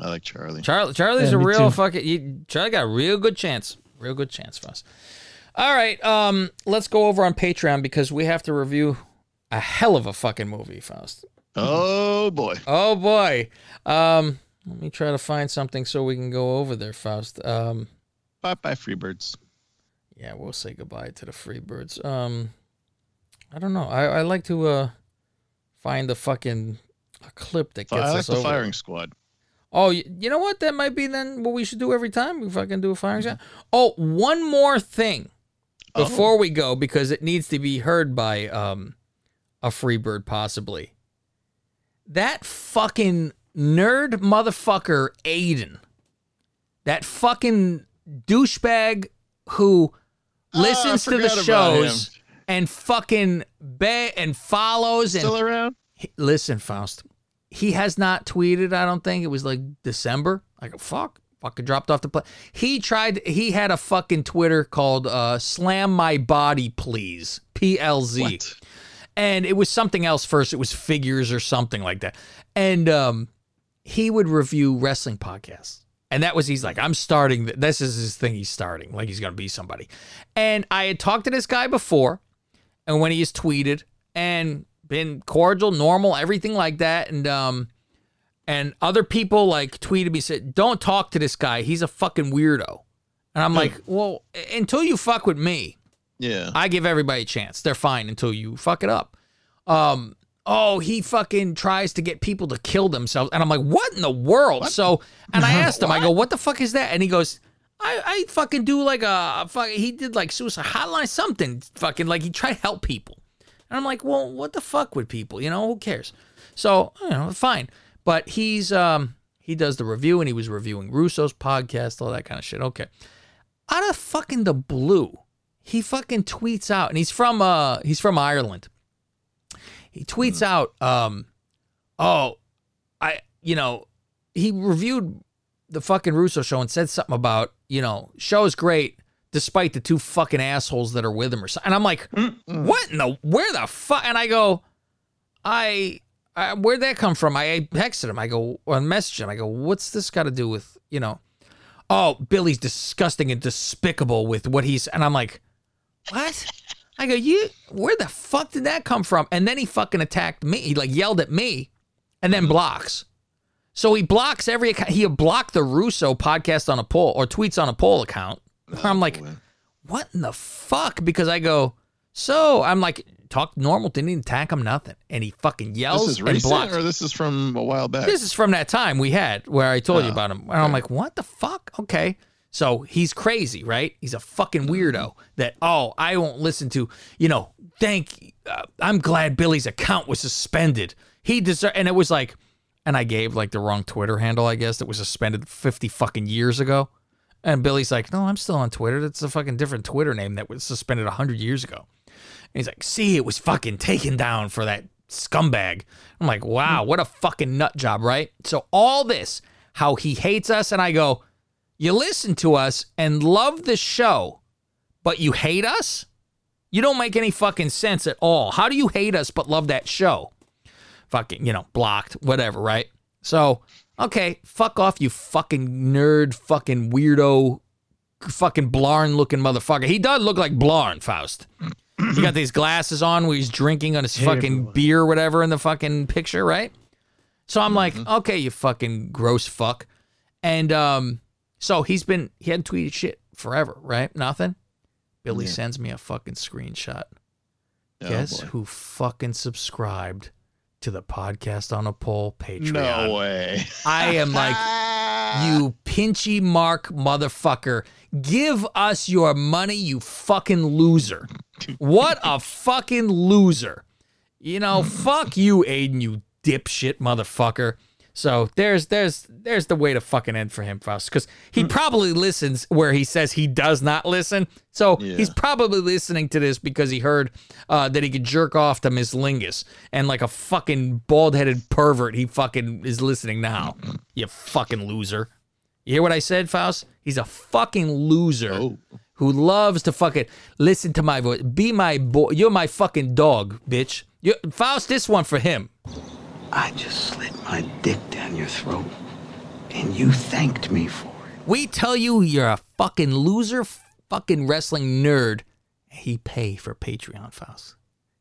I like Charlie.
Charlie, Charlie's
Yeah,
a real
too.
fucking. You, Charlie got a real good chance. Real good chance for us. All right, um, let's go over on Patreon because we have to review a hell of a fucking movie, Faust.
Oh boy.
Oh boy. Um, let me try to find something so we can go over there, Faust. Um,
Bye bye, Freebirds.
Yeah, we'll say goodbye to the Freebirds. Um, I don't know. I, I like to uh find the fucking a clip that gets
I like
us
the
over.
firing squad.
Oh, you know what? That might be then what we should do every time. We fucking do a firing squad. Oh, one more thing before we go because it needs to be heard by um a freebird possibly. That fucking nerd motherfucker Aiden. That fucking douchebag who listens to the
forgot about him.
shows and fucking be- and follows and
Still around?
He- listen, Faust. He has not tweeted. I don't think it was like December. Like fuck, fucking dropped off the plane. He tried. He had a fucking Twitter called uh, "Slam My Body Please" PLZ, and it was something else first. It was figures or something like that, and um, he would review wrestling podcasts. And that was he's like, I'm starting. th- This is his thing. He's starting like he's gonna be somebody. And I had talked to this guy before, and when he has tweeted and been cordial, normal, everything like that, and um, and other people like tweeted me said, "Don't talk to this guy. He's a fucking weirdo." And I'm like, well, until you fuck with me,
Yeah.
I give everybody a chance. They're fine until you fuck it up. Um, oh, he fucking tries to get people to kill themselves. And I'm like, what in the world? So, and I asked him, I go, what the fuck is that? And he goes, I, I fucking do like a, a fuck, he did like suicide hotline, something fucking like he tried to help people. And I'm like, well, what the fuck with people? You know, who cares? So, you know, fine. But he's, um, he does the review and he was reviewing Russo's podcast, all that kind of shit. Okay. Out of fucking the blue, he fucking tweets out, and he's from uh he's from Ireland. He tweets out, um, oh, I you know, he reviewed the fucking Russo show and said something about, you know, show is great despite the two fucking assholes that are with him or something. And I'm like, what in the where the fuck? And I go, I, I where'd that come from? I texted him. I go or messaged him. I go, what's this got to do with you know? Oh, Billy's disgusting and despicable with what he's. And I'm like, what? I go, you, where the fuck did that come from? And then he fucking attacked me. He like yelled at me and then mm-hmm. blocks. So he blocks every account. He blocked the Russo podcast on a poll or tweets on a poll account. Oh, I'm like, what in the fuck? Because I go, so I'm like, talk normal, didn't even attack him, nothing. And he fucking yells
This is
and
recent,
blocks.
or this is from a while back.
This is from that time we had where I told you
Oh,
about him. And I'm like, what the fuck? Okay. So he's crazy, right? He's a fucking weirdo that, oh, I won't listen to, you know, thank, uh, I'm glad Billy's account was suspended. He deserved, and it was like, and I gave like the wrong Twitter handle, I guess, that was suspended 50 fucking years ago. And Billy's like, no, I'm still on Twitter. That's a fucking different Twitter name that was suspended 100 years ago. And he's like, see, it was fucking taken down for that scumbag. I'm like, wow, what a fucking nut job, right? So all this, how he hates us, and I go, you listen to us and love the show, but you hate us? You don't make any fucking sense at all. How do you hate us but love that show? Fucking, you know, blocked, whatever, right? So, okay, fuck off, you fucking nerd, fucking weirdo, fucking Blarn looking motherfucker. He does look like Blarn, Faust. He got these glasses on where he's drinking on his fucking beer or whatever in the fucking picture, right? So I'm like, okay, you fucking gross fuck. And um, so he's been he hadn't tweeted shit forever, right? Nothing. Billy
Yeah.
sends me a fucking screenshot.
Oh,
Guess
boy.
who fucking subscribed to the podcast on a poll Patreon?
No way.
I am like, you pinchy mark motherfucker. Give us your money, you fucking loser. What a fucking loser. You know, fuck you, Aiden, you dipshit motherfucker. So there's there's there's the way to fucking end for him, Faust, because he probably listens where he says he does not listen. So he's probably listening to this because he heard uh, that he could jerk off to Miss Lingus, and like a fucking bald headed pervert, he fucking is listening now. You fucking loser. You hear what I said, Faust? He's a fucking loser who loves to fucking listen to my voice. Be my boy. You're my fucking dog, bitch. you Faust, this one for him.
I just slid my dick down your throat, and you thanked me for it.
We tell you you're a fucking loser, fucking wrestling nerd. He pay for Patreon, files.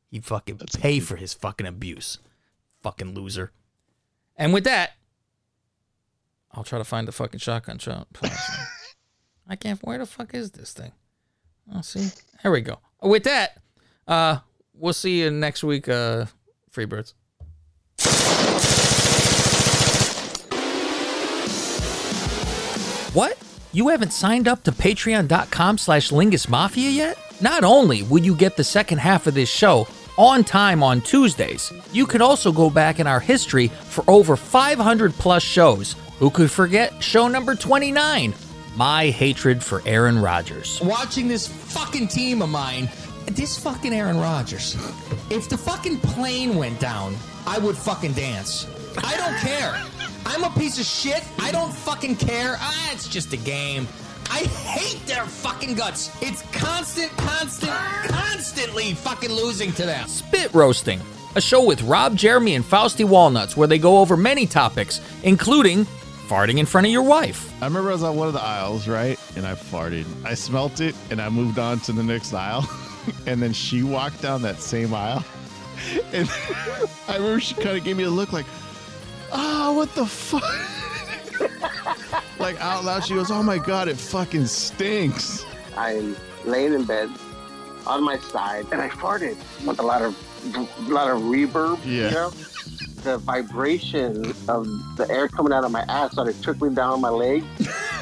He fucking pay for his fucking abuse. Fucking loser. And with that, I'll try to find the fucking shotgun shot. I can't. Where the fuck is this thing? Oh, see, there we go. With that, uh, we'll see you next week, uh, Freebirds. What? You haven't signed up to patreon.com slash Lingus Mafia yet? Not only will you get the second half of this show on time on Tuesdays, you can also go back in our history for over 500 plus shows. Who could forget show number 29? My hatred for Aaron Rodgers. Watching this fucking team of mine, this fucking Aaron Rodgers. If the fucking plane went down, I would fucking dance. I don't care.
I'm a piece of shit. I don't fucking care. Ah, it's just a game. I hate their fucking guts. It's constant, constant, constantly fucking losing to them.
Spit Roasting, a show with Rob, Jeremy, and Fausty Walnuts where they go over many topics, including farting in front of your wife.
I remember I was on one of the aisles, right? And I farted. I smelt it and I moved on to the next aisle. and then she walked down that same aisle. And I remember she kind of gave me a look like, oh, what the fuck? like out loud, she goes, oh my God, it fucking stinks.
I'm laying in bed on my side and I farted with a lot of a lot of reverb.
Yeah.
You know? The vibration of the air coming out of my ass started trickling down my leg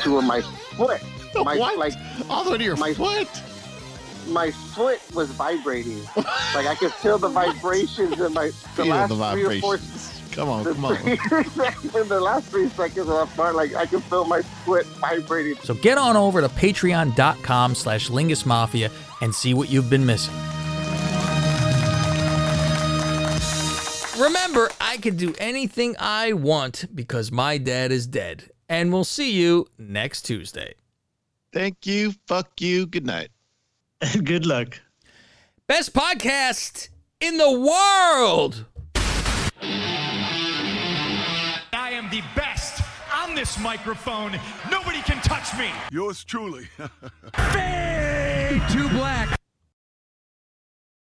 to my foot. My
What?
like
All the way to your
my
foot?
My foot was vibrating. like I could feel the vibrations in my the
Feel
last
the
three or four
vibrations. Come on, come on.
in the last three seconds of that fart, like I can feel my foot vibrating.
So get on over to patreon.com slash Lingus Mafia and see what you've been missing. Remember, I can do anything I want because my dad is dead. And we'll see you next Tuesday.
Thank you. Fuck you. Good night.
And good luck.
Best podcast in the world.
The best on this microphone. Nobody can touch me.
Yours truly.
Fade to black.